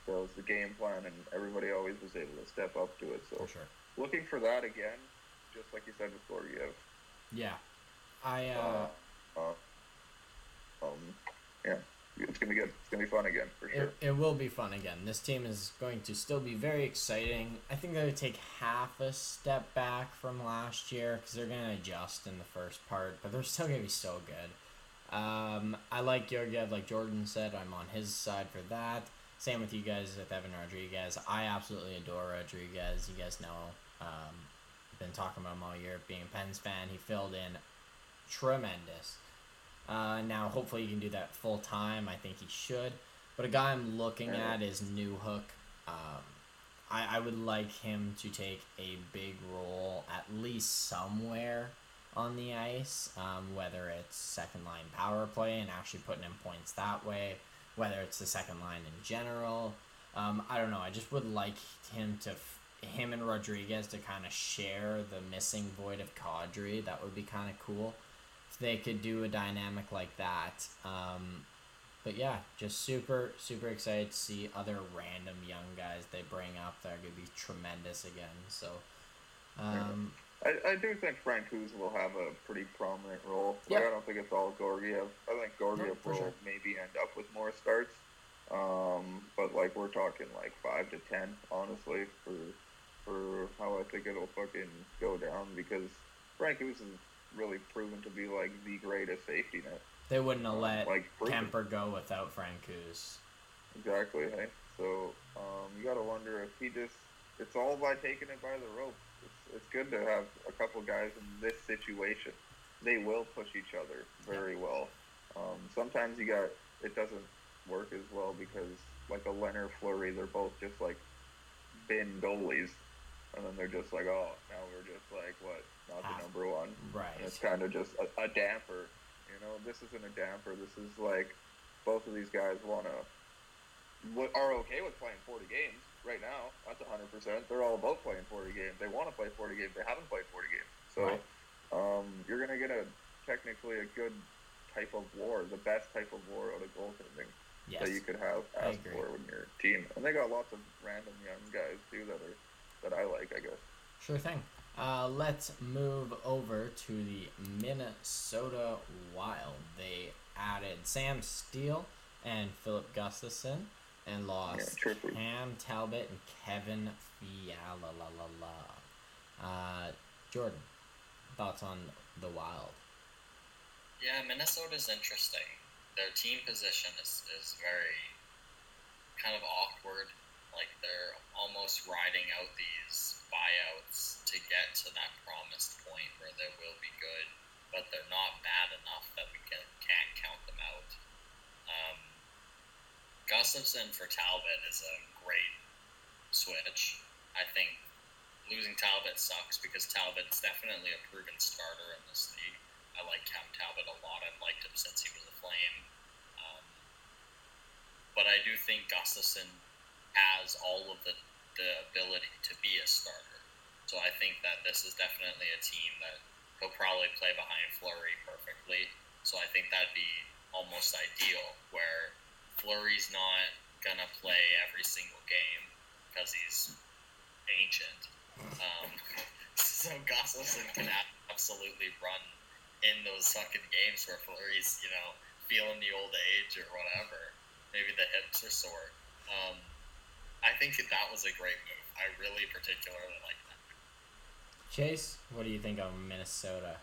that was the game plan, and everybody always was able to step up to it. So For sure. looking for that again, just like you said before, you have Yeah. I uh, uh, uh, um, yeah, it's gonna be good. It's gonna be fun again for sure. It, it will be fun again. This team is going to still be very exciting. I think they're going to take half a step back from last year because they're going to adjust in the first part, but they're still going to be so good. Um, I like Georgiev, like Jordan said. I'm on his side for that. Same with you guys with Evan Rodrigues. I absolutely adore Rodrigues. You guys know. Um, been talking about him all year. Being a Pens fan, he filled in tremendous. Uh, now, hopefully, he can do that full time. I think he should. But a guy I'm looking at is Newhook. Um, I, I would like him to take a big role at least somewhere on the ice, um, whether it's second line power play and actually putting in points that way, whether it's the second line in general. Um, I don't know. I just would like him to, f- him and Rodrigues to kind of share the missing void of Kadri. That would be kind of cool they could do a dynamic like that. Um, but yeah, just super, super excited to see other random young guys they bring up that are going to be tremendous again. So, um, I, I do think Francouz will have a pretty prominent role. Like, Yeah. I don't think it's all Georgiev. I think Georgiev for will sure. maybe end up with more starts. Um, but like we're talking like five to ten, honestly, for for how I think it'll fucking go down because Francouz has really proven to be like the greatest safety net. they wouldn't have let like proven. Kuemper go without Francouz. Exactly. Hey? So um, you got to wonder if he just. It's all by taking it by the rope. It's, it's good to have a couple guys in this situation. They will push each other very well. Um, sometimes you got it doesn't work as well because like a Leonard Fleury, they're both just like bin goalies, and then they're just like, oh, now we're just like what, not the number one. Right. And it's kind of just a, a damper. You know, this isn't a damper. This is like both of these guys want to are okay with playing 40 games right now. That's 100. percent They're all about playing 40 games. They want to play 40 games. They haven't played 40 games. So Right. um, you're gonna get a technically a good type of war, the best type of war out of goaltending Yes. that you could have asked for when your team. And they got lots of random young guys too that are that I like. I guess. Sure thing. Uh, let's move over to the Minnesota Wild. They added Sam Steele and Filip Gustavsson and lost Yeah. Cam Talbot and Kevin Fiala. Uh, Jordan, thoughts on the Wild? Yeah, Minnesota's interesting. Their team position is, is very kind of awkward. Like they're almost riding out these buyouts to get to that promised point where they will be good, but they're not bad enough that we can, can't count them out. Um, Gustavsson for Talbot is a great switch. I think losing Talbot sucks because Talbot's definitely a proven starter in this league. I like Cam Talbot a lot. I've liked him since he was a Flame. Um, but I do think Gustafson has all of the, the ability to be a starter. So I think that this is definitely a team that he'll probably play behind Fleury perfectly. So I think that'd be almost ideal where Fleury's not gonna play every single game because he's ancient. Um, so Gustavsson can absolutely run in those fucking games where Fleury's, you know, feeling the old age or whatever. Maybe the hips are sore. Um, I think that was a great move. I really particularly like that. Chase, what do you think of Minnesota?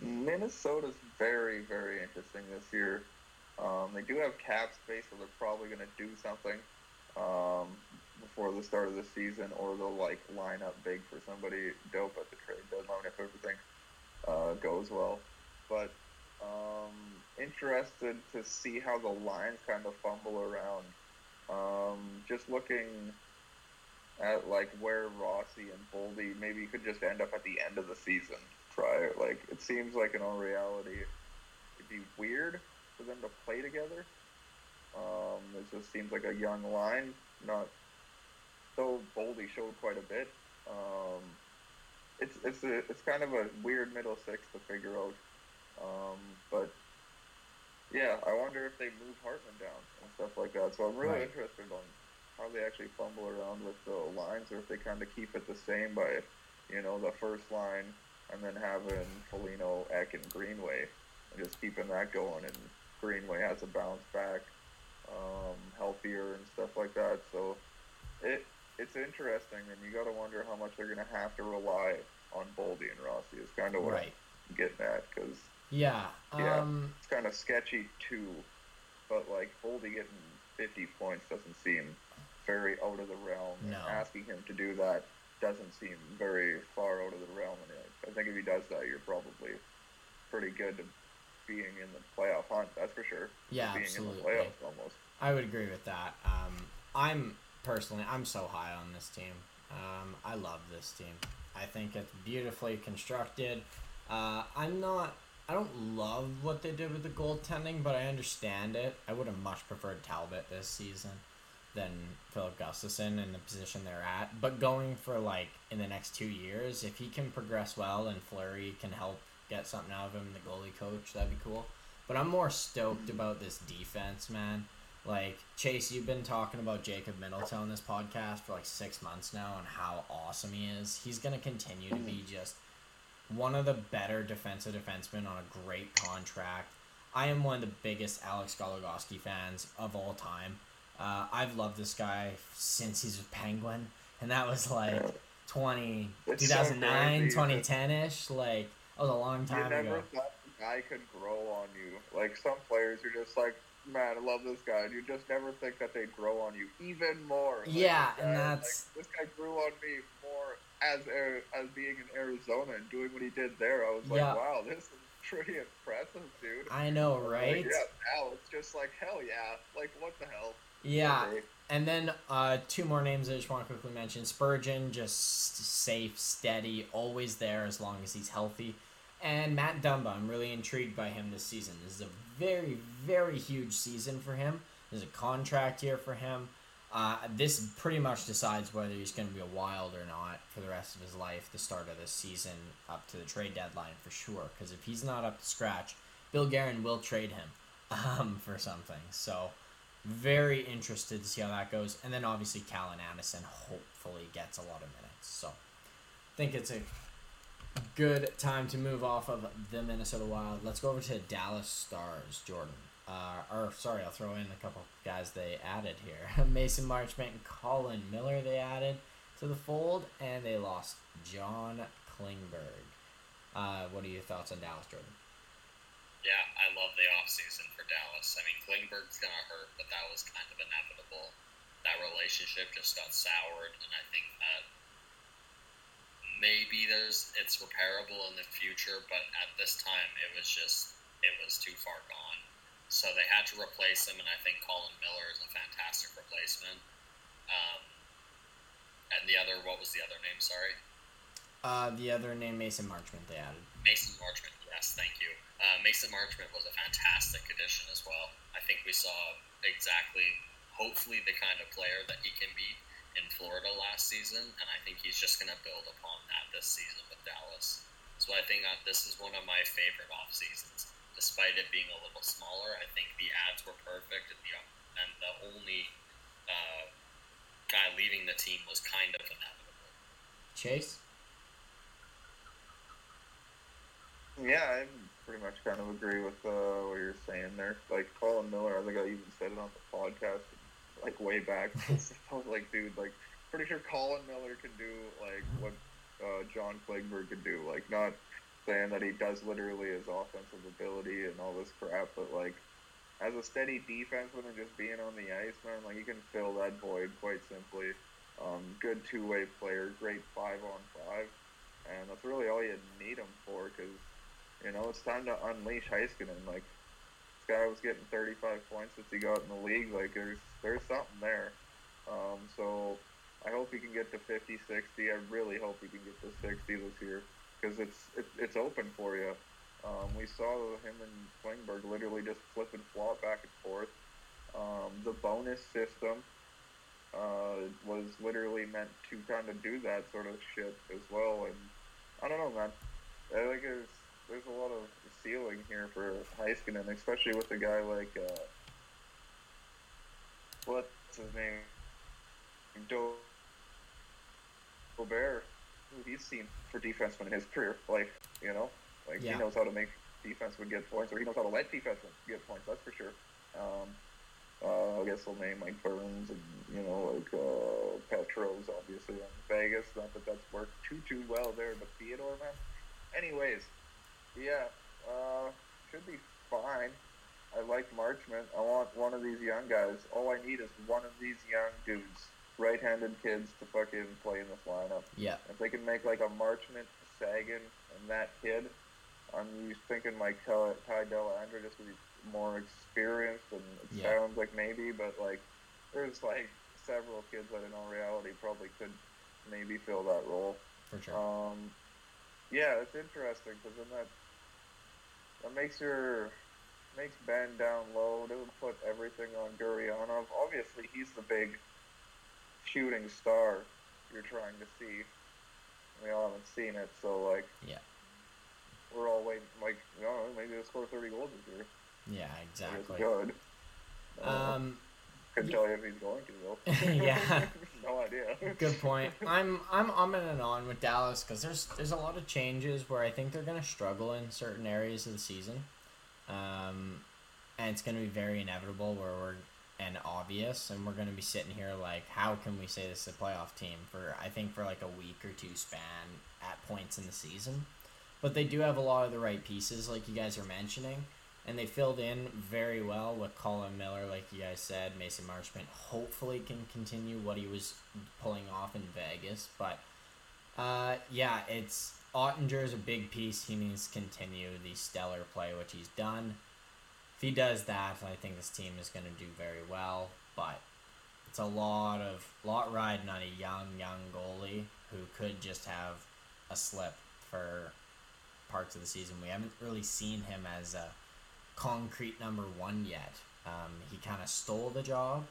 Minnesota's very, very interesting this year. Um, they do have cap space, so they're probably going to do something um, before the start of the season, or they'll like line up big for somebody dope at the trade deadline if everything uh, goes well. But um, interested to see how the lines kind of fumble around. Um, just looking at like where Rossi and Boldy maybe could just end up at the end of the season. Try it. Like it seems like in all reality, it'd be weird for them to play together. Um, it just seems like a young line. Not though Boldy showed quite a bit. Um, it's it's a it's kind of a weird middle six to figure out. Um, but yeah, I wonder if they move Hartman down stuff like that. So I'm really Right. interested on how they actually fumble around with the lines, or if they kind of keep it the same by, you know, the first line, and then having Foligno, Ek, and Greenway, and just keeping that going. And Greenway has a bounce back, um, healthier and stuff like that. So it it's interesting, and you got to wonder how much they're going to have to rely on Boldy and Rossi. Is kind of what Right. I'm getting at because Yeah. Yeah. Um, it's kind of sketchy too. But like Boldy getting 50 points doesn't seem very out of the realm. and No. asking him to do that doesn't seem very far out of the realm. And I- I think if he does that, you're probably pretty good to being in the playoff hunt. That's for sure. Yeah, being absolutely. in the playoffs almost. I would agree with that. Um, I'm personally, I'm so high on this team. Um, I love this team. I think it's beautifully constructed. Uh, I'm not. I don't love what they did with the goaltending, but I understand it. I would have much preferred Talbot this season than Filip Gustavsson in the position they're at. But going for like in the next two years, if he can progress well and Fleury can help get something out of him, the goalie coach, that'd be cool. But I'm more stoked mm-hmm. about this defense, man. Like Chase, you've been talking about Jacob Middleton on this podcast for like six months now and how awesome he is. He's gonna continue to be mm-hmm. just one of the better defensive defensemen on a great contract. I am one of the biggest Alex Goligoski fans of all time. Uh, I've loved this guy since he's with Penguin, and that was like Yeah. 20, It's 2009, crazy. 2010 ish. Like, that was a long time You never ago. thought the guy could grow on you. Like some players, you're just like, man, I love this guy. And you just never think that they'd grow on you even more. Like, Yeah, and that's- like, this guy grew on me more as as being in Arizona and doing what he did there. I was like, Yeah. wow, this is pretty impressive, dude. I know, Like, right? yeah, now it's just like hell yeah. Like what the hell? Yeah, Okay. And then uh, two more names I just want to quickly mention. Spurgeon, just safe, steady, always there as long as he's healthy. And Matt Dumba, I'm really intrigued by him this season. This is a very, very huge season for him. There's a contract here for him. Uh, this pretty much decides whether he's going to be a wild or not for the rest of his life, the start of this season up to the trade deadline for sure. Because if he's not up to scratch, Bill Guerin will trade him um, for something. So very interested to see how that goes. And then obviously Calen Addison hopefully gets a lot of minutes. So I think it's a good time to move off of the Minnesota Wild. Let's go over to Dallas Stars, Jordan. Uh, or sorry, I'll throw in a couple guys they added here. Mason Marchment and Colin Miller they added to the fold, and they lost John Klingberg. Uh, what are your thoughts on Dallas, Jordan? Yeah, I love the offseason for Dallas. I mean, Klingberg's going to hurt, but that was kind of inevitable. That relationship just got soured, and I think that maybe there's it's repairable in the future, but at this time, it was just it was too far gone. So they had to replace him, and I think Colin Miller is a fantastic replacement. Um, and the other, what was the other name? Sorry. Uh, the other name, Mason Marchment, they added. Mason Marchment, yes, thank you. Uh, Mason Marchment was a fantastic addition as well. I think we saw exactly, hopefully, the kind of player that he can be in Florida last season, and I think he's just going to build upon that this season with Dallas. So I think uh, this is one of my favorite off seasons. Despite it being a little smaller, I think the ads were perfect, and the and the only uh, guy leaving the team was kind of inevitable. Chase? Yeah, I pretty much kind of agree with uh, what you're saying there. Like Colin Miller, I think I even said it on the podcast, like way back. I was like, dude, like pretty sure Colin Miller can do like what uh, John Klingberg could do. Like not saying that he does literally his offensive ability and all this crap, but like as a steady defenseman and just being on the ice, man, like you can fill that void quite simply. Um, good two way player, great five on five, and that's really all you need him for because you know it's time to unleash Heiskanen. Like this guy was getting 35 points since he got in the league. Like there's there's something there. Um, so I hope he can get to 50, 60. I really hope he can get to 60 this year because it's it, it's open for you. Um, we saw him and Klingberg literally just flip and flop back and forth. Um, the bonus system uh, was literally meant to kind of do that sort of shit as well. And I don't know, man. I think there's there's a lot of ceiling here for Heiskanen, especially with a guy like uh, what's his name, Do Gobert, he's seen for defensemen in his career. Like you know, like Yeah. he knows how to make defensemen get points, or he knows how to let defensemen get points. That's for sure. Um, uh, I guess I'll name like Burns and you know like uh, Petros obviously on Vegas. Not that that's worked too too well there, but Theodore man. Anyways, yeah, uh, should be fine. I like Marchment. I want one of these young guys. All I need is one of these young dudes, right-handed kids, to fucking play in this lineup. Yeah. If they can make like a Marchment, Seguin, and that kid, I'm thinking like Ty, Dellandrea just to be more experienced, and it Yeah. sounds like maybe, but like there's like several kids that in all reality probably could maybe fill that role. For sure. Um, yeah, it's interesting because then that that makes your makes Benn down low. Doesn't put everything on Gurianov. Obviously, he's the big shooting star you're trying to see. We all haven't seen it, so like Yeah. we're all waiting. Like, you know, maybe they'll score 30 goals this year. Yeah, exactly. good. Uh, Um, couldn't yeah. tell you if he's going to though. Yeah. no idea. good point. I'm I'm umming and on with Dallas because there's there's a lot of changes where I think they're gonna struggle in certain areas of the season, um, and it's gonna be very inevitable where we're and obvious, and we're gonna be sitting here like, how can we say this is a playoff team for I think for like a week or two span at points in the season, but they do have a lot of the right pieces like you guys are mentioning. And they filled in very well with Colin Miller, like you guys said. Mason Marchment hopefully can continue what he was pulling off in Vegas. But uh, yeah, it's Oettinger is a big piece. He needs to continue the stellar play which he's done. If he does that, I think this team is going to do very well. But it's a lot of lot riding on a young young goalie who could just have a slip for parts of the season. We haven't really seen him as a concrete number one yet. Um, he kind of stole the job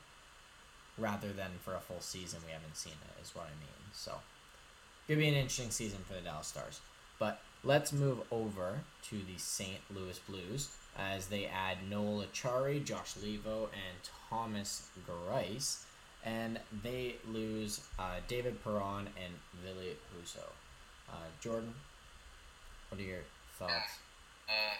rather than for a full season. We haven't seen it, is what I mean. So, it could be an interesting season for the Dallas Stars. But let's move over to the St. Louis Blues as they add Noel Acciari, Josh Leivo, and Thomas Greiss. And they lose uh, David Perron and Billy Husso. Uh, Jordan, what are your thoughts? Uh,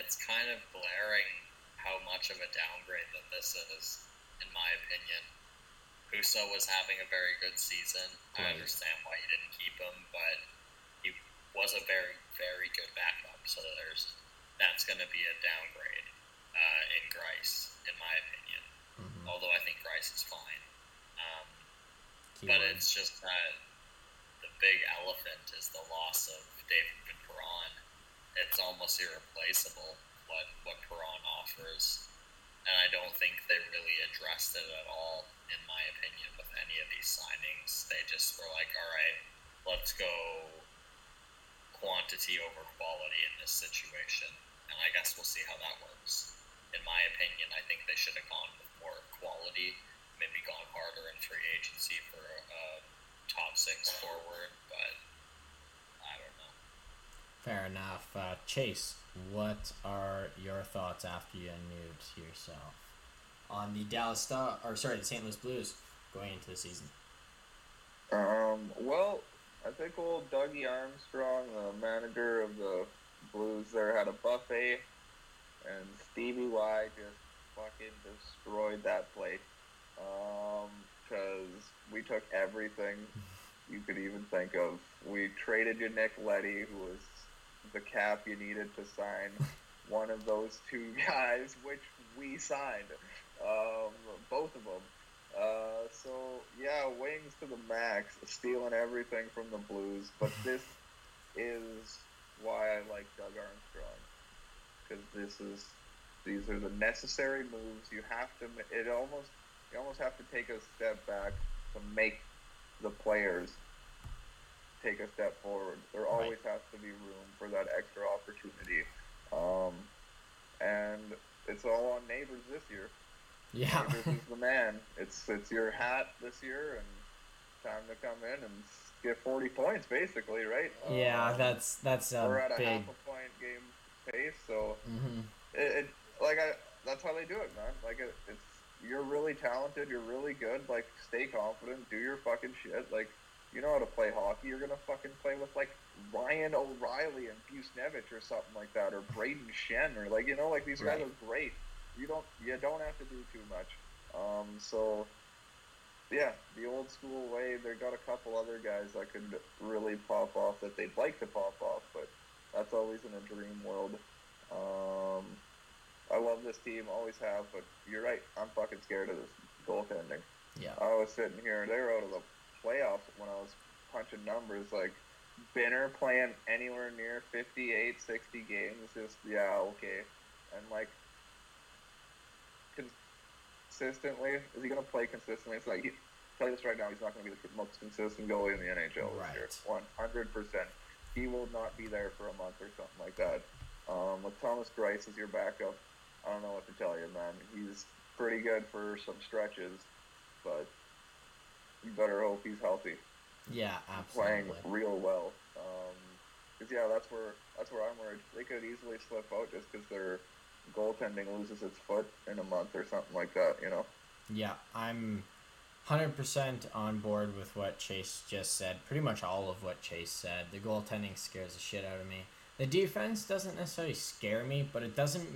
it's kind of glaring how much of a downgrade that this is, in my opinion. Husso was having a very good season. I understand why you didn't keep him, but was a very, very good backup. So there's that's going to be a downgrade uh, in Greiss, in my opinion. Mm-hmm. Although I think Greiss is fine. Um, but it's just that the big elephant is the loss of David Perron. It's almost irreplaceable what what Perron offers, and I don't think they really addressed it at all, in my opinion, with any of these signings. They just were like, "All right, let's go quantity over quality in this situation," and I guess we'll see how that works. In my opinion, I think they should have gone with more quality maybe gone harder in free agency for a top six forward, but I don't know. Fair enough. Uh, Chase, what are your thoughts after you unmute yourself on the Dallas Star, or sorry, the St. Louis Blues going into the season? Um, well, I think old Dougie Armstrong, the manager of the Blues, there had a buffet, and Stevie Y just fucking destroyed that place. Um, because we took everything you could even think of. We traded you Nick Leddy, who was the cap you needed to sign one of those two guys, which we signed, um, both of them. Uh, so yeah, wings to the max, stealing everything from the Blues. But this is why I like Doug Armstrong because this is these are the necessary moves. You have to. It almost you almost have to take a step back to make the players take a step forward. There always right. has to be room for that extra opportunity. Um, and it's all on Neighbours this year. Yeah. this is the man. It's it's your hat this year and time to come in and get 40 points basically, right? Yeah, um, that's that's a We're at a big... half a point game pace, so mm-hmm. it, it, like I that's how they do it, man. Like it, it's you're really talented, you're really good. Like stay confident, do your fucking shit. Like you know how to play hockey. You're gonna fucking play with like Ryan O'Reilly and Buchnevich or something like that, or Brayden Schenn, or like you know, like these right. guys are great. You don't you don't have to do too much. Um, so yeah, the old school way. They got a couple other guys that could really pop off that they'd like to pop off, but that's always in a dream world. Um, I love this team, always have, but you're right. I'm fucking scared of this goaltending. Yeah. I was sitting here, they were out of the playoffs when I was punching numbers. Like, Binner playing anywhere near 58, 60 games, just, yeah, okay. And, like, consistently, is he going to play consistently? It's like, tell you this right now, he's not going to be the most consistent goalie in the NHL right. this year. 100%. He will not be there for a month or something like that. Um, with Thomas Greiss as your backup, I don't know what to tell you, man. He's pretty good for some stretches, but you better hope he's healthy. Yeah, absolutely. Playing real well. Because um, yeah, that's where that's where I'm worried. They could easily slip out just because their goaltending loses its foot in a month or something like that. You know. Yeah, I'm. 100% on board with what Chase just said. Pretty much all of what Chase said. The goaltending scares the shit out of me. The defense doesn't necessarily scare me, but it doesn't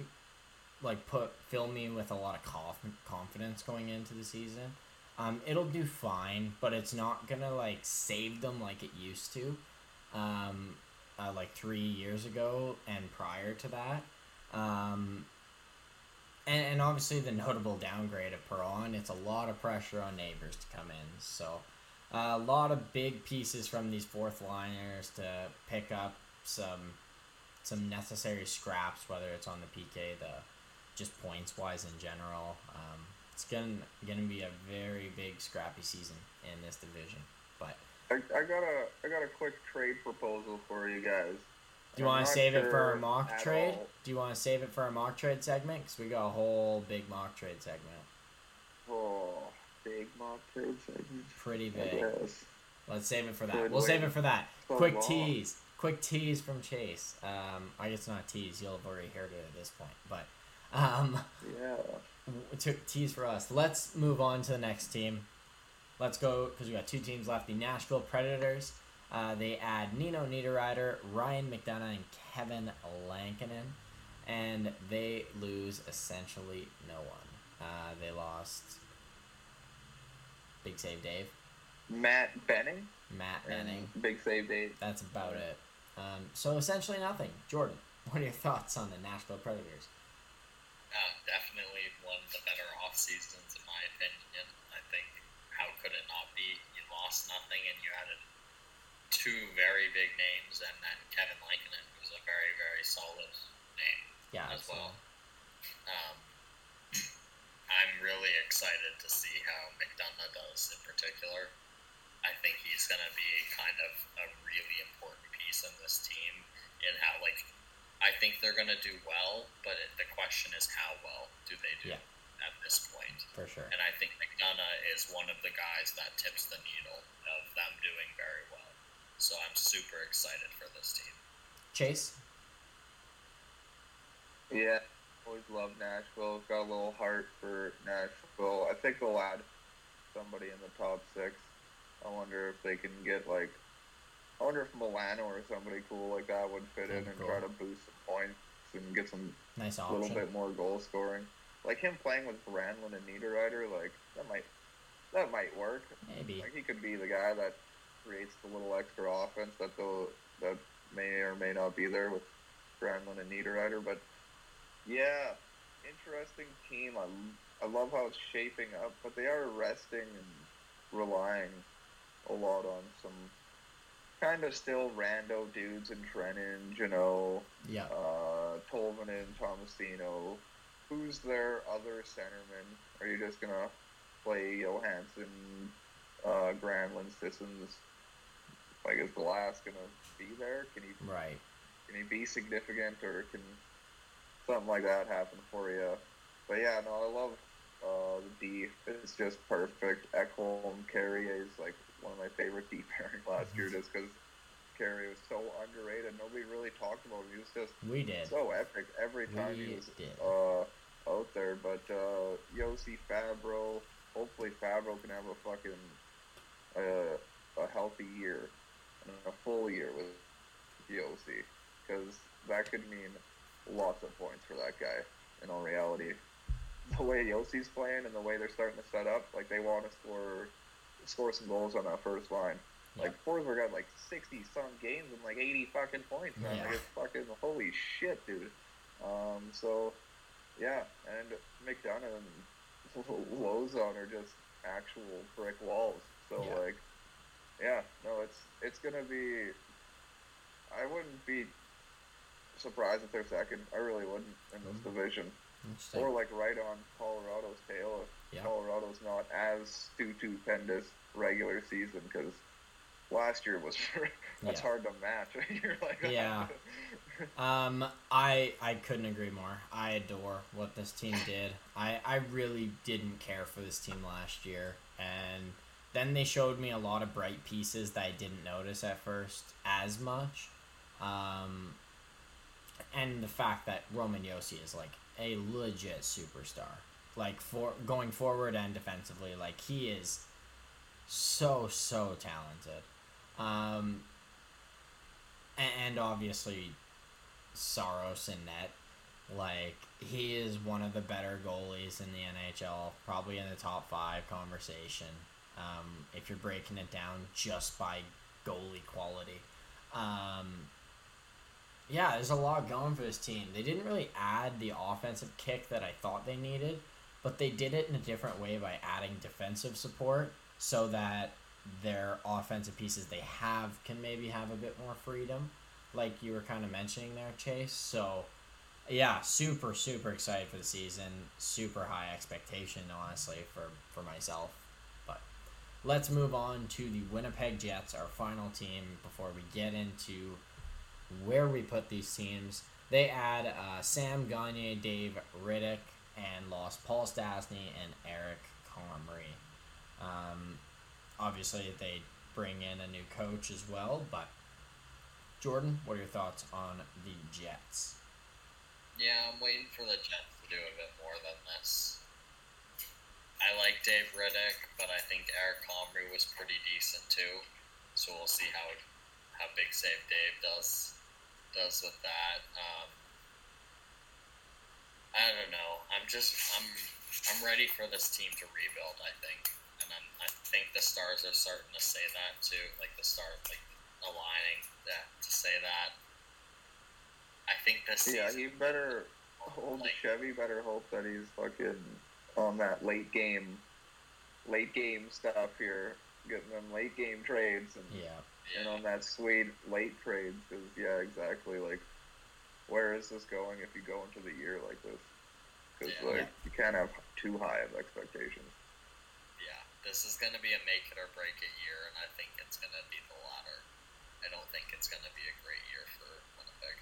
like put fill me with a lot of conf- confidence going into the season. Um, it'll do fine, but it's not gonna like save them like it used to, um, uh, like three years ago and prior to that. Um, and, and obviously the notable downgrade of Perron, it's a lot of pressure on Neighbours to come in. So uh, a lot of big pieces from these fourth liners to pick up some some necessary scraps, whether it's on the PK, the just points wise in general. Um, it's gonna gonna be a very big scrappy season in this division. But I, I got a I got a quick trade proposal for you guys. Do you want to save sure it for a mock trade? All. Do you want to save it for a mock trade segment? Because we got a whole big mock trade segment. Oh, big mock trade segment. Pretty big. Let's save it for that. Good we'll save it for that. So Quick long. tease. Quick tease from Chase. Um, I guess not tease. You'll have already heard it at this point, but um, yeah. To tease for us. Let's move on to the next team. Let's go because we got two teams left. The Nashville Predators. Uh, they add Nino Niederreiter, Ryan McDonagh, and Kevin Lankinen, and they lose essentially no one. Uh, they lost. Big save, Dave. Matt Benning. Matt Benning. Big save, Dave. That's about it. Um, so essentially nothing. Jordan, what are your thoughts on the Nashville Predators? Uh, definitely one of the better off seasons in my opinion. I think how could it not be? You lost nothing and you added two very big names, and then Kevin Lankinen, who's a very very solid name yeah, as well. Um, I'm really excited to see how McDonagh does in particular. I think he's going to be kind of a really important piece in this team in how like I think they're going to do well, but it, the question is how well do they do yeah. at this point? For sure. And I think McDonagh is one of the guys that tips the needle of them doing very well. So I'm super excited for this team. Chase? Yeah, always love Nashville. Got a little heart for Nashville. I think they'll add somebody in the top six. I wonder if they can get like I wonder if Milano or somebody cool like that would fit in and cool. try to boost some points and get some nice a little bit more goal scoring. Like him playing with Granlund and Niederreiter, like that might that might work. Maybe like he could be the guy that creates the little extra offense that the that may or may not be there with Granlund and Niederreiter. But yeah, interesting team. I, I love how it's shaping up, but they are resting and relying a lot on some kind of still rando dudes in Trenin, you know, Yeah. uh, Tolvanen, Tomasino. Who's their other centerman? Are you just gonna play Johansson, uh, Granlund, Sissons? Like, is Glass gonna be there? Can he Right. can he be significant, or can something like that happen for you? But yeah, no, I love uh, the D. It's just perfect. Ekholm, Carrier is like one of my favorite D pairing last year, just because Carrier was so underrated. Nobody really talked about him. He was just We did. so epic every time We he was uh, out there. But uh, Josi Fabbro, hopefully Fabbro can have a fucking uh, a healthy year a full year with Josi, because that could mean lots of points for that guy. In all reality, the way Josi's playing and the way they're starting to set up, like they want to score score some goals on that first line. Like Forsberg got like sixty some games and like eighty fucking points, man. Yeah. Like it's fucking holy shit, dude. Um, so yeah, and McDonagh and Lauzon are just actual brick walls. So Yeah. like, yeah, no, it's it's gonna be. I wouldn't be surprised if they're second. I really wouldn't in this Mhm. division, or like right on Colorado's tail if Yeah. Colorado's not as stupendous regular season because last year was that's Yeah. hard to match. You're like, Yeah. Um, I I couldn't agree more. I adore what this team did. I I really didn't care for this team last year, and then they showed me a lot of bright pieces that I didn't notice at first as much. Um, and the fact that Roman Josi is like a legit superstar, like for going forward and defensively, like he is so so talented. Um, a- and obviously Saros in net. Like he is one of the better goalies in the NHL, probably in the top five conversation. Um, if you're breaking it down just by goalie quality, um, yeah, there's a lot going for this team. They didn't really add the offensive kick that I thought they needed, but they did it in a different way by adding defensive support so that their offensive pieces they have can maybe have a bit more freedom like you were kind of mentioning there, Chase. So, yeah, super super excited for the season. Super high expectation, honestly, for for myself. Let's move on to the Winnipeg Jets, our final team, before we get into where we put these teams. They add uh, Sam Gagner, Dave Rittich, and lost Paul Stastny and Eric Comrie. Um, obviously, they bring in a new coach as well, but Jordan, what are your thoughts on the Jets? Yeah, I'm waiting for the Jets to do a bit more than this. I like Dave Rittich, but I think Eric Comrie was pretty decent too. So we'll see how how big save Dave does does with that. Um, I don't know. I'm just I'm I'm ready for this team to rebuild. I think, and I'm, I think the stars are starting to say that too. Like the stars like aligning that to say that. I think this Yeah, season he better old like, Chevy better hope that he's fucking on that late game, late game stuff here, getting them late game trades and, Yeah, and on that sweet late trades. Because yeah, exactly. Like, where is this going if you go into the year like this? Because Yeah. like you can't have too high of expectations. Yeah, this is going to be a make it or break it year, and I think it's going to be the latter. I don't think it's going to be a great year for Winnipeg.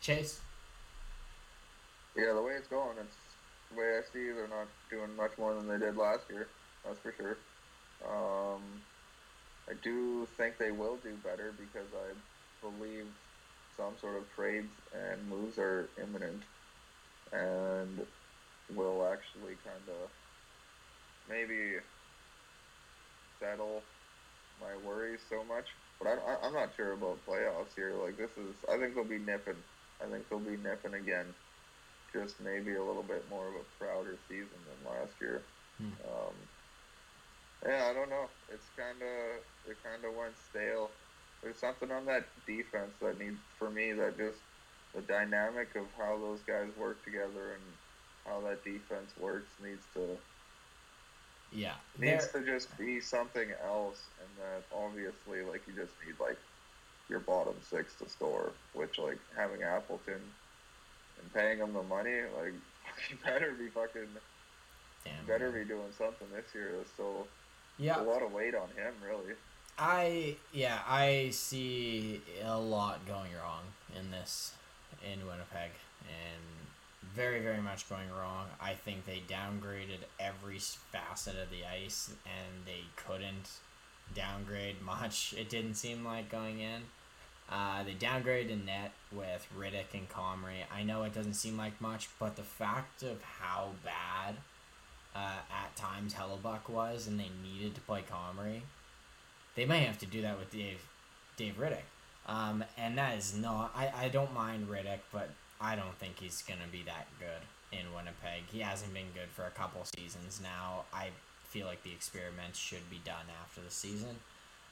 Chase. Yeah, the way it's going, it's the way I see. They're not doing much more than they did last year. That's for sure. Um, I do think they will do better because I believe some sort of trades and moves are imminent, and will actually kind of maybe settle my worries so much. But I, I'm not sure about playoffs here. Like this is, I think they'll be nipping. I think they'll be nipping again. Just maybe a little bit more of a prouder season than last year. Hmm. Um, Yeah, I don't know. It's kind of it kind of went stale. There's something on that defense that needs for me that just the dynamic of how those guys work together and how that defense works needs to Yeah, needs to just be something else, and that obviously like you just need like your bottom six to score, which like having Appleton and paying him the money, like you better be fucking damn, better man. be doing something this year. Still yeah. a lot of weight on him, really. I yeah, I see a lot going wrong in this in Winnipeg and very very much going wrong. I think they downgraded every facet of the ice and they couldn't downgrade much. It didn't seem like going in. Uh, they downgraded in net with Rittich and Comrie. I know it doesn't seem like much, but the fact of how bad uh, at times Hellebuyck was, and they needed to play Comrie, they may have to do that with Dave Dave Rittich. Um, and that is not I, I don't mind Rittich, but I don't think he's gonna be that good in Winnipeg. He hasn't been good for a couple seasons now. I feel like the experiments should be done after the season.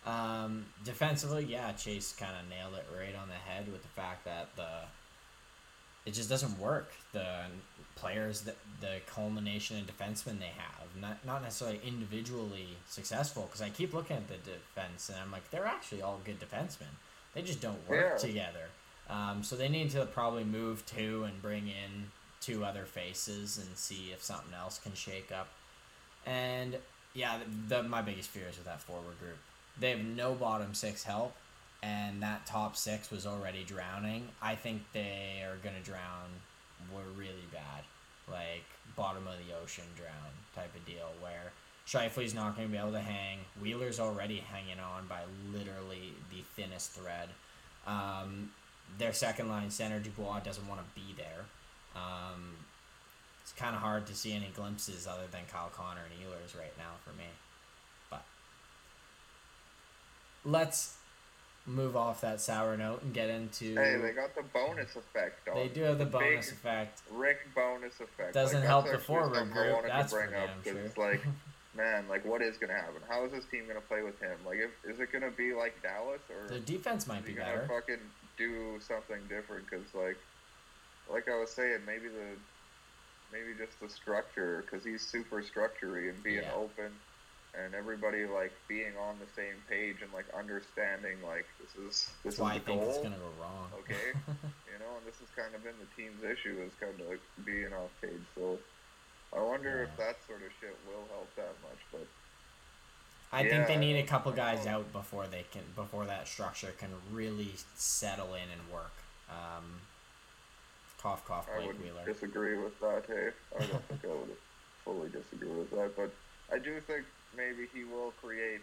Um, defensively, yeah, Chase kind of nailed it right on the head with the fact that the it just doesn't work. The players that the culmination of defensemen they have, not not necessarily individually successful. Because I keep looking at the defense and I'm like, they're actually all good defensemen. They just don't work Yeah. together. Um, so they need to probably move two and bring in two other faces and see if something else can shake up. And yeah, the, the my biggest fear is with that forward group. They have no bottom six help, and that top six was already drowning. I think they are gonna drown. Were really bad, like bottom of the ocean drown type of deal where. Scheifele's not going to be able to hang. Wheeler's already hanging on by literally the thinnest thread. Um, their second line center Dubois doesn't want to be there. Um, it's kind of hard to see any glimpses other than Kyle Connor and Ehlers right now for me. But let's move off that sour note and get into. Hey, they got the Bowness effect. Dog. They do have the Bowness big effect. Rick Bowness effect. Doesn't Like, help the forward group, wanted that's bring up damn 'cause sure. like, man, like what is gonna happen? How is this team gonna play with him? Like, if, is it gonna be like Dallas or The defense might be better. fucking do something different? Because like, like I was saying, maybe the maybe just the structure because he's super structury and being Yeah. open and everybody like being on the same page and like understanding like this is this That's why I is think goal. it's gonna go wrong. Okay. You know, and this has kind of been the team's issue is kind of like being off page. So I wonder if that sort of shit will help that much. But I think they need a couple guys out before they can before that structure can really settle in and work. Um, cough, cough, I would Wheeler. disagree with that. Hey, I don't think I would fully disagree with that, but I do think maybe he will create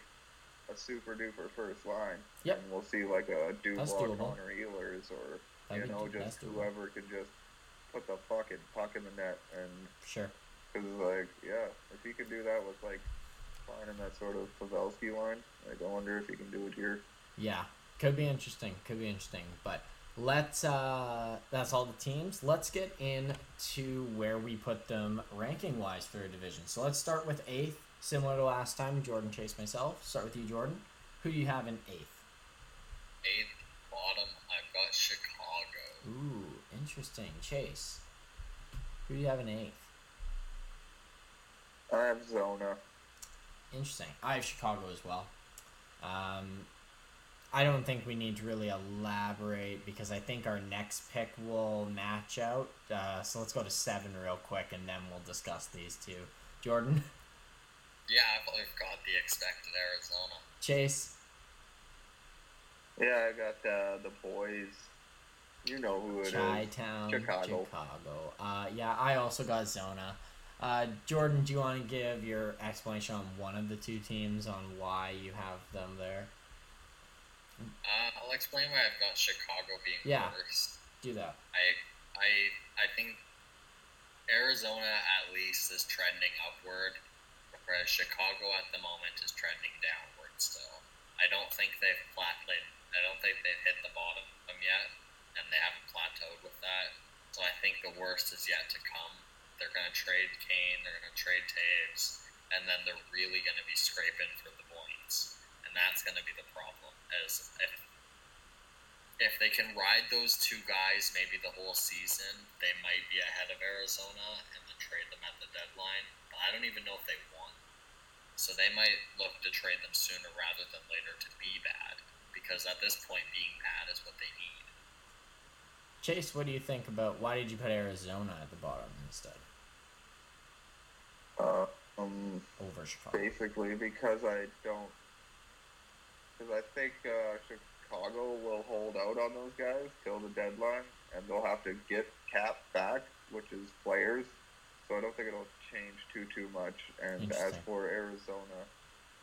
a super duper first line. Yep. And we'll see like a Dubois. Connor Ehlers, or That'd you know d- just doable. whoever can just put the fucking puck in the net and Sure. Because, it's like, yeah, if he could do that with, like, finding that sort of Pavelski line, like, I wonder if he can do it here. Yeah, could be interesting. Could be interesting. But let's. Uh, that's all the teams. Let's get into where we put them ranking wise for a division. So let's start with eighth, similar to last time. Jordan Chase myself. Start with you, Jordan. Who do you have in eighth? Eighth bottom, I've got Chicago. Ooh, interesting. Chase. Who do you have in eighth? I have Zona. Interesting. I have Chicago as well. Um, I don't think we need to really elaborate because I think our next pick will match out. Uh, so let's go to seven real quick and then we'll discuss these two. Jordan, Yeah, I've, I've got the expected Arizona. Chase, Yeah, I got uh, the boys. You know who it is. Chi Town, Chicago. Chicago. Uh, yeah, I also got Zona. Uh, Jordan, do you want to give your explanation on one of the two teams on why you have them there? Uh, I'll explain why I've got Chicago being Yeah. first. Do that. I, I, I think Arizona at least is trending upward, whereas Chicago at the moment is trending downward still. I don't think they've flatlined. I don't think they've hit the bottom of them yet, and they haven't plateaued with that. So I think the worst is yet to come. They're going to trade Kane. They're going to trade Toews, and then they're really going to be scraping for the points, and that's going to be the problem. As if if they can ride those two guys maybe the whole season, they might be ahead of Arizona and then trade them at the deadline. But I don't even know if they want. So they might look to trade them sooner rather than later to be bad, because at this point, being bad is what they need. Chase, what do you think about why did you put Arizona at the bottom instead Uh, um, over Chicago? basically because I don't. Because I think uh, Chicago will hold out on those guys till the deadline, and they'll have to get cap back, which is players. So I don't think it'll change too too much. And as for Arizona,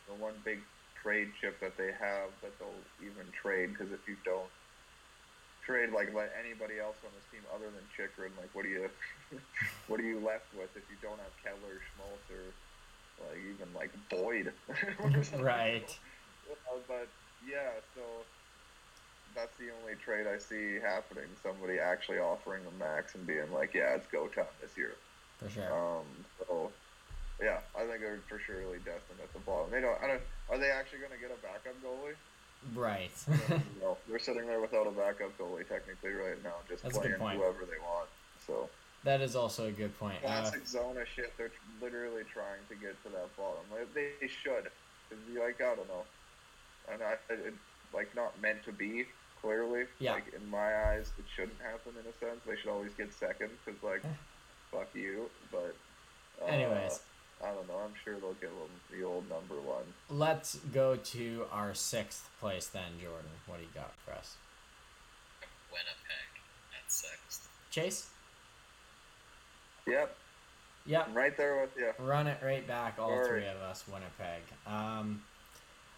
the one big trade chip that they have that they'll even trade because if you don't trade like let anybody else on this team other than Chychrun, like what do you what are you left with if you don't have Keller, Schmaltz, or like even like Boyd? Right. But yeah, so that's the only trade I see happening. Somebody actually offering a max and being like, "Yeah, it's go time this year." For sure. Um, so yeah, I think they're for surely destined at the bottom. They don't. I don't. Are they actually going to get a backup goalie? right. no, they're sitting there without a backup goalie technically right now, just That's playing whoever they want. So that is also a good point. Uh, classic Zona shit. They're literally trying to get to that bottom. Like, they, should. 'Cause you like I don't know, and I it, like not meant to be. Clearly, Yeah. like in my eyes, it shouldn't happen in a sense. They should always get second because like, fuck you. But uh, Anyways. I don't know. I'm sure they'll give them the old number one. Let's go to our sixth place then, Jordan. What do you got for us? Winnipeg at sixth. Chase? Yep, Yep. I'm right there with you. Run it right back, all Alright. three of us, Winnipeg. Um,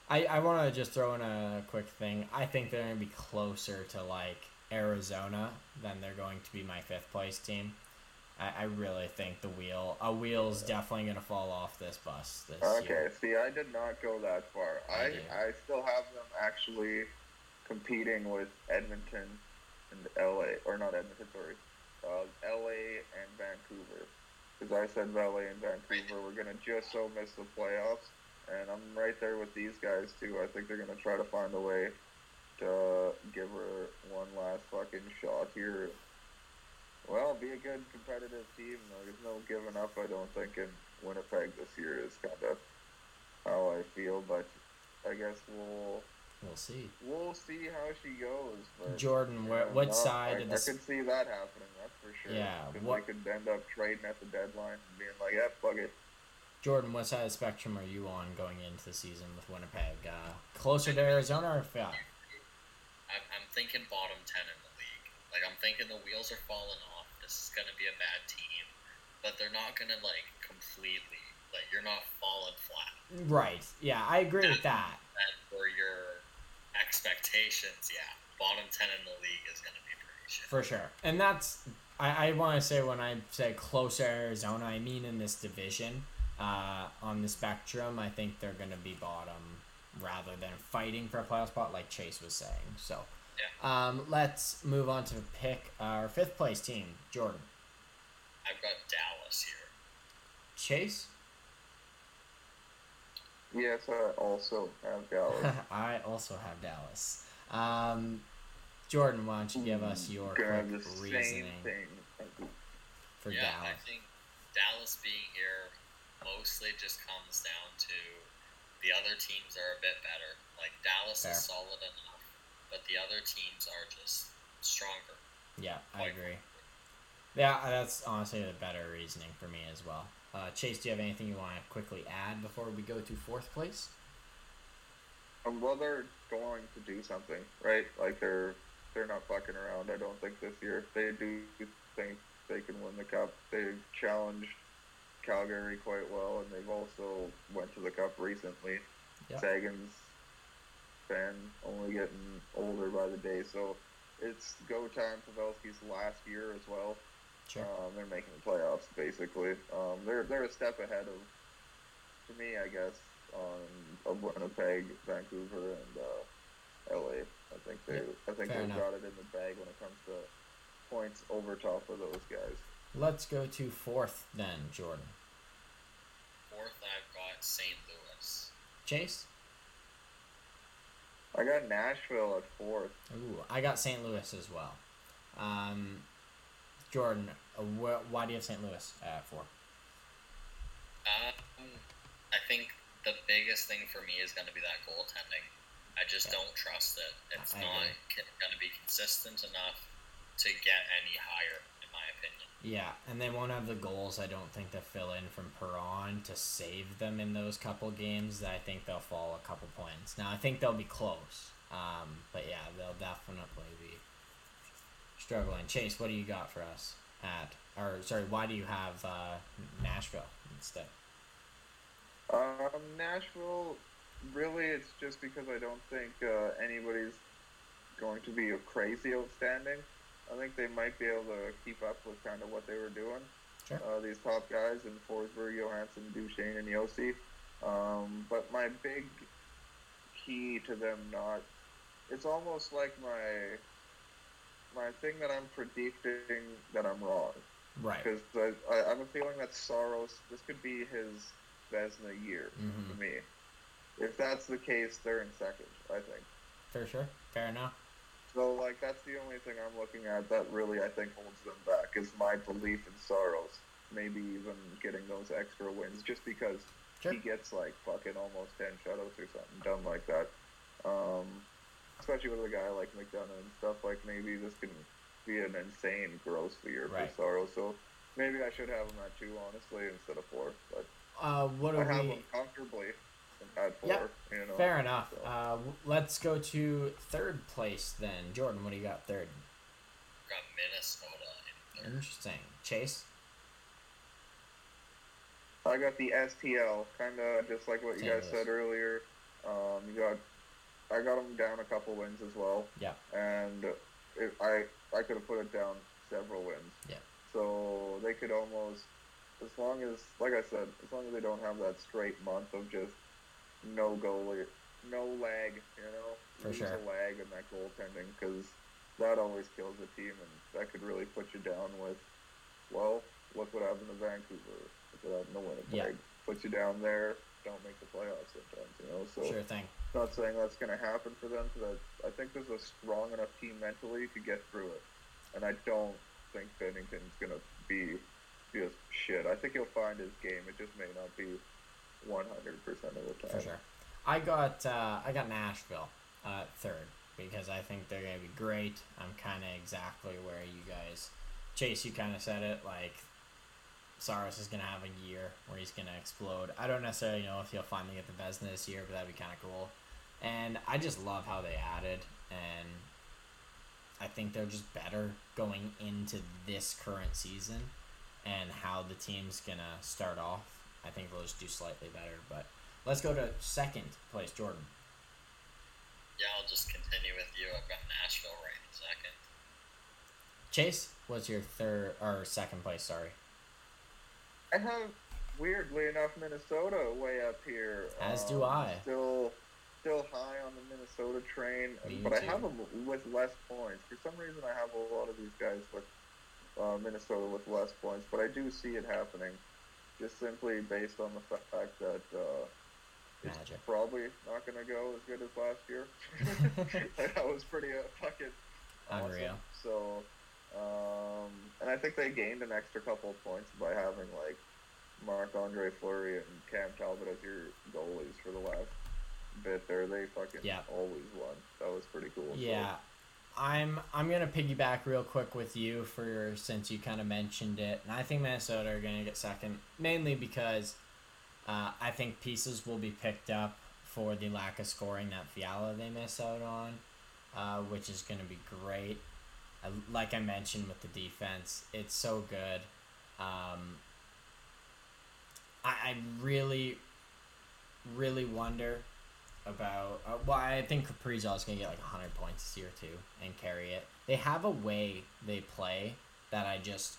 I, I want to just throw in a quick thing. I think they're going to be closer to like Arizona than they're going to be my fifth place team. I, I really think the wheel a wheel's definitely going to fall off this bus this Okay, year. see, I did not go that far. I I do. I still have them actually competing with Edmonton and LA, or not Edmonton, sorry, uh, LA and Vancouver. Because I said LA and Vancouver were gonna just so miss the playoffs, and I'm right there with these guys too. I think they're gonna try to find a way to give her one last fucking shot here. Well, be a good competitive team. There's no giving up, I don't think, in Winnipeg this year is kind of how I feel. But I guess we'll We'll see. we'll see how she goes. But, Jordan, where, yeah, what no, side I, of I this? could see that happening. That's for sure. Yeah, 'Cause what- they could end up trading at the deadline and being like, "Yeah, fuck it." Jordan, what side of the spectrum are you on going into the season with Winnipeg? Uh, closer to Arizona or five? I'm, I'm thinking bottom 10 in the league. Like, I'm thinking the wheels are falling off. This is going to be a bad team. But they're not going to, like, completely, like, you're not falling flat. Right. Yeah, I agree with that. And for your expectations, yeah, bottom 10 in the league is going to be pretty shit. For sure. And that's I, I want to say when I say close Arizona, I mean in this division. Uh, on the spectrum, I think they're going to be bottom rather than fighting for a playoff spot, like Chase was saying. So, um, let's move on to pick our fifth place team, Jordan. I've got Dallas here. Chase. Yes, I also have Dallas. I also have Dallas. Um, Jordan, why don't you give us your Gonna quick have the same reasoning thing. for yeah, Dallas? I think Dallas being here mostly just comes down to the other teams are a bit better. Like Dallas Fair. is solid enough, but the other teams are just stronger. Yeah, I agree. Yeah, that's honestly the better reasoning for me as well. Uh, Chase, do you have anything you want to quickly add before we go to fourth place? Um, well, they're going to do something, right? Like they're they're not fucking around. I don't think this year. They do think they can win the cup. They've challenged Calgary quite well, and they've also went to the cup recently. Yep. Seguin's been only getting older by the day, so it's go time. Pavelski's last year as well. Sure. Um, they're making the playoffs basically. Um, they're they're a step ahead of, to me, I guess, um, of Winnipeg, Vancouver, and uh, LA. I think they I think fair they enough. got it in the bag when it comes to points over top of those guys. Let's go to fourth then, Jordan. Fourth, I've got St. Louis. Chase. I got Nashville at fourth. Ooh, I got St. Louis as well. Um, Jordan, uh, wh- why do you have St. Louis at four? Um, I think the biggest thing for me is going to be that goaltending. I just Yeah. don't trust it. It's I not agree. going to be consistent enough to get any higher, in my opinion. Yeah, and they won't have the goals, I don't think, to fill in from Perron to save them in those couple games. I think they'll fall a couple points. Now, I think they'll be close. Um, but yeah, they'll definitely be struggling. Chase, what do you got for us at, or sorry, why do you have uh, Nashville instead? Um, Nashville, really, it's just because I don't think uh, anybody's going to be a crazy outstanding. I think they might be able to keep up with kind of what they were doing. Sure. Uh, these top guys in Forsberg, Johansen, Duchene, and Josi. Um, but my big key to them not, it's almost like my my thing that I'm predicting that I'm wrong Right. because I, I, I have a feeling that Saros this could be his Vezina year Mhm. to me. If that's the case, they're in second. I think. For sure. Fair enough. So like that's the only thing I'm looking at that really I think holds them back is my belief in Saros. Maybe even getting those extra wins just because Sure. he gets like fucking almost ten shutouts or something done like that. Um, especially with a guy like McDonagh and stuff. Like maybe this can be an insane gross year Right. for Saros. So maybe I should have him at two honestly instead of four. But Uh, what do I have we? him at four. Yeah, you know. Fair enough. So- Uh, let's go to third place then. Jordan, what do you got third? Got Minnesota in. Interesting. Chase. I got the STL, kind of just like what you guys Louis. said earlier. Um, you got, I got them down a couple wins as well. Yeah. And it, I I could have put it down several wins. Yeah. So they could almost, as long as, like I said, as long as they don't have that straight month of just no goalie, no lag, you know, For lose sure. a lag in that goaltending because that always kills a team and that could really put you down with, well, look what happened to Vancouver. Look what happened to Winnipeg. Puts you down there. Don't make the playoffs sometimes, you know. So Sure thing. not saying that's going to happen for them. Because I, I think there's a strong enough team mentally to get through it, and I don't think Binnington's going to be just shit. I think he'll find his game. It just may not be 100 percent of the time. For sure. I got uh, I got Nashville uh, third because I think they're gonna be great. I'm kind of exactly where you guys, Chase, you kind of said it. Like, Saros is gonna have a year where he's gonna explode. I don't necessarily know if he'll finally get the Vezina this year, but that'd be kind of cool. And I just love how they added, and I think they're just better going into this current season, and how the team's gonna start off. I think they'll just do slightly better, but Let's go to second place, Jordan. Yeah, I'll just continue with you. I've got Nashville right in second. Chase, what's your third or second place? Sorry. I have weirdly enough Minnesota way up here. As do Um, I. Still, still high on the Minnesota train, Me but I have them with less points. For some reason, I have a lot of these guys with uh, Minnesota with less points, but I do see it happening, just simply based on the fact that uh, it's Magic. probably not going to go as good as last year. that was pretty uh, fucking awesome. Unreal. So, um, and I think they gained an extra couple of points by having like Marc Andre Fleury and Cam Talbot as your goalies for the last bit there. They fucking Yeah. always won. That was pretty cool. So, Yeah, I'm I'm gonna piggyback real quick with you for since you kind of mentioned it, and I think Minnesota are gonna get second mainly because uh, I think pieces will be picked up for the lack of scoring that Fiala they miss out on, uh, which is gonna be great. I, like I mentioned with the defense, it's so good. Um, I, I really, really wonder about. Uh, well, I think Kaprizov is gonna get like hundred points this year too and carry it. They have a way they play that I just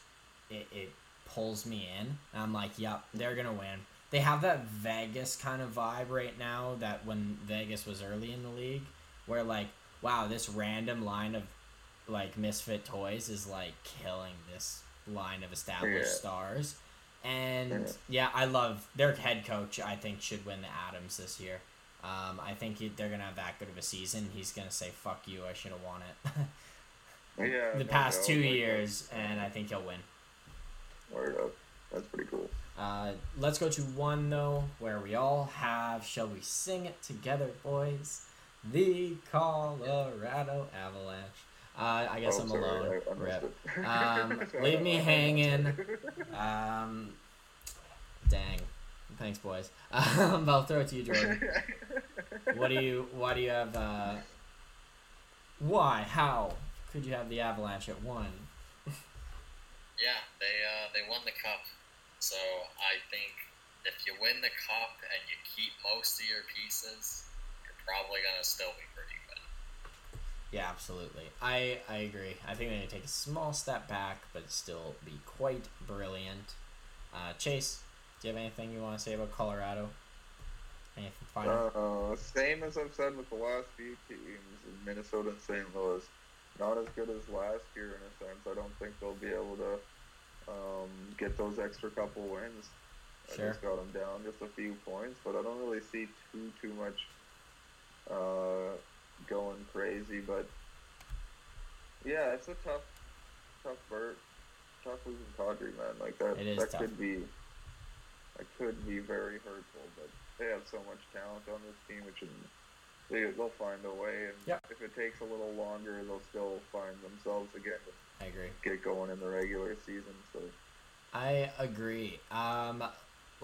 it, it pulls me in. And I'm like, yep, they're gonna win. They have that Vegas kind of vibe right now that when Vegas was early in the league, where like, wow, this random line of like misfit toys is like killing this line of established Yeah. stars. And yeah, I love their head coach. I think should win the Adams this year. Um, I think he, they're gonna have that good of a season. He's gonna say "fuck you," I should have won it. Yeah. the no past doubt, two like, years, and I think he'll win. Word up. That's pretty cool. Uh, let's go to one though, where we all have. Shall we sing it together, boys? The Colorado Avalanche. Uh, I guess Oh, I'm sorry, alone. I- I Rip. Um, leave me hanging. Um, dang. Thanks, boys. Um, I'll throw it to you, Jordan. What do you? Why do you have? Uh, why? How could you have the Avalanche at one? Yeah, they uh, they won the cup, so I think if you win the cup and you keep most of your pieces, you're probably gonna still be pretty good. Yeah, absolutely. I I agree. I think they need to take a small step back, but still be quite brilliant. Uh, Chase, do you have anything you want to say about Colorado? Anything final? Uh, same as I've said with the last few teams in Minnesota and St. Louis. Not as good as last year in a sense. I don't think they'll be able to um, get those extra couple wins. I just got them down just a few points, but I don't really see too too much uh, going crazy. But yeah, it's a tough, tough bird, tough losing Kadri, man. Like that, that tough. could be, that could be very hurtful. But they have so much talent on this team, which is, they they'll find a way. And Yep. if it takes a little longer, they'll still find themselves again I agree. get going in the regular season. So I agree. Um,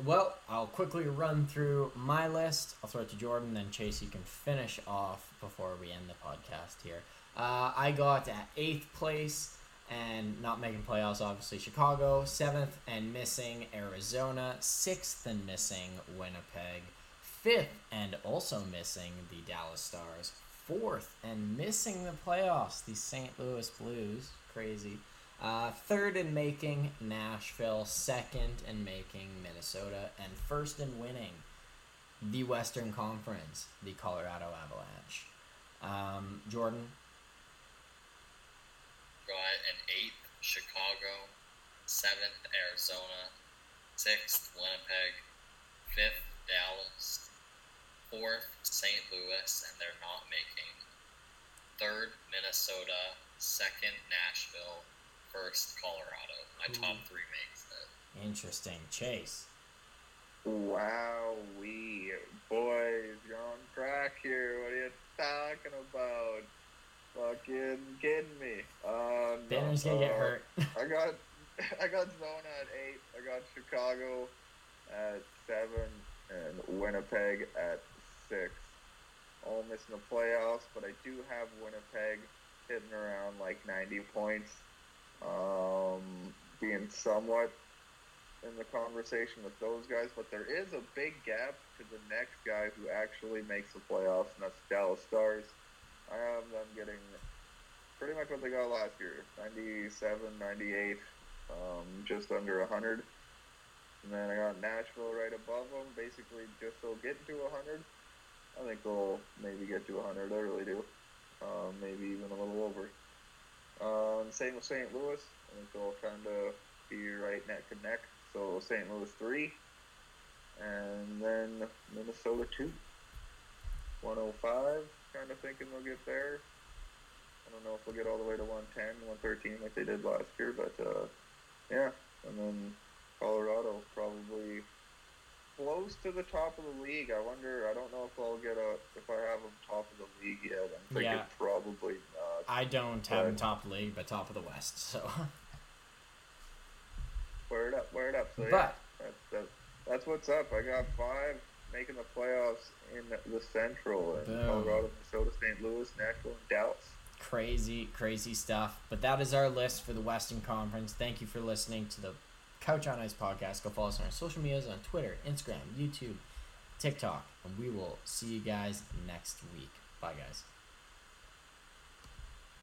well, I'll quickly run through my list. I'll throw it to Jordan, then Chase, you can finish off before we end the podcast here. Uh, I got at eighth place and not making playoffs, obviously, Chicago. Seventh and missing, Arizona. Sixth and missing, Winnipeg. Fifth and also missing, the Dallas Stars. Fourth and missing the playoffs, the St. Louis Blues. Crazy. Uh, third in making Nashville, second in making Minnesota, and first in winning the Western Conference, the Colorado Avalanche. Um, Jordan, Got an eighth Chicago, seventh Arizona, sixth Winnipeg, fifth Dallas, fourth St. Louis, and they're not making. Third Minnesota, second Nashville, first Colorado. My hmm. top three makes it. interesting. Chase, Wow, we boys, you're on crack here. What are you talking about? Fucking kidding me. Uh, no, Banner's gonna get uh, hurt. I got, I got Zona at eight. I got Chicago at seven, and Winnipeg at six. All missing the playoffs, but I do have Winnipeg hitting around like 90 points, um, being somewhat in the conversation with those guys. But there is a big gap to the next guy who actually makes the playoffs, and that's Dallas Stars. I have them getting pretty much what they got last year 97, 98, um, just under 100. And then I got Nashville right above them, basically just so getting to 100. I think they'll maybe get to 100. I really do. Um, maybe even a little over. Um, same with St. Louis. I think they'll kind of be right neck and neck. So St. Louis 3. And then Minnesota 2. 105. Kind of thinking they'll get there. I don't know if we'll get all the way to 110, 113 like they did last year, but uh, yeah. And then Colorado probably close to the top of the league. I wonder. I don't know if I'll get a if I have them top of the league yet. I'm thinking Yeah. probably not. I don't have Right. top of the league, but top of the West. So, Word up, word up. So yeah, but that's that's what's up. I got five making the playoffs in the Central. And Boom. Colorado, Minnesota, St. Louis, Nashville, and Dallas. crazy, crazy stuff. But that is our list for the Western Conference. Thank you for listening to the Couch on Ice podcast. Go follow us on our social medias on Twitter, Instagram, YouTube, TikTok, and we will see you guys next week. Bye, guys.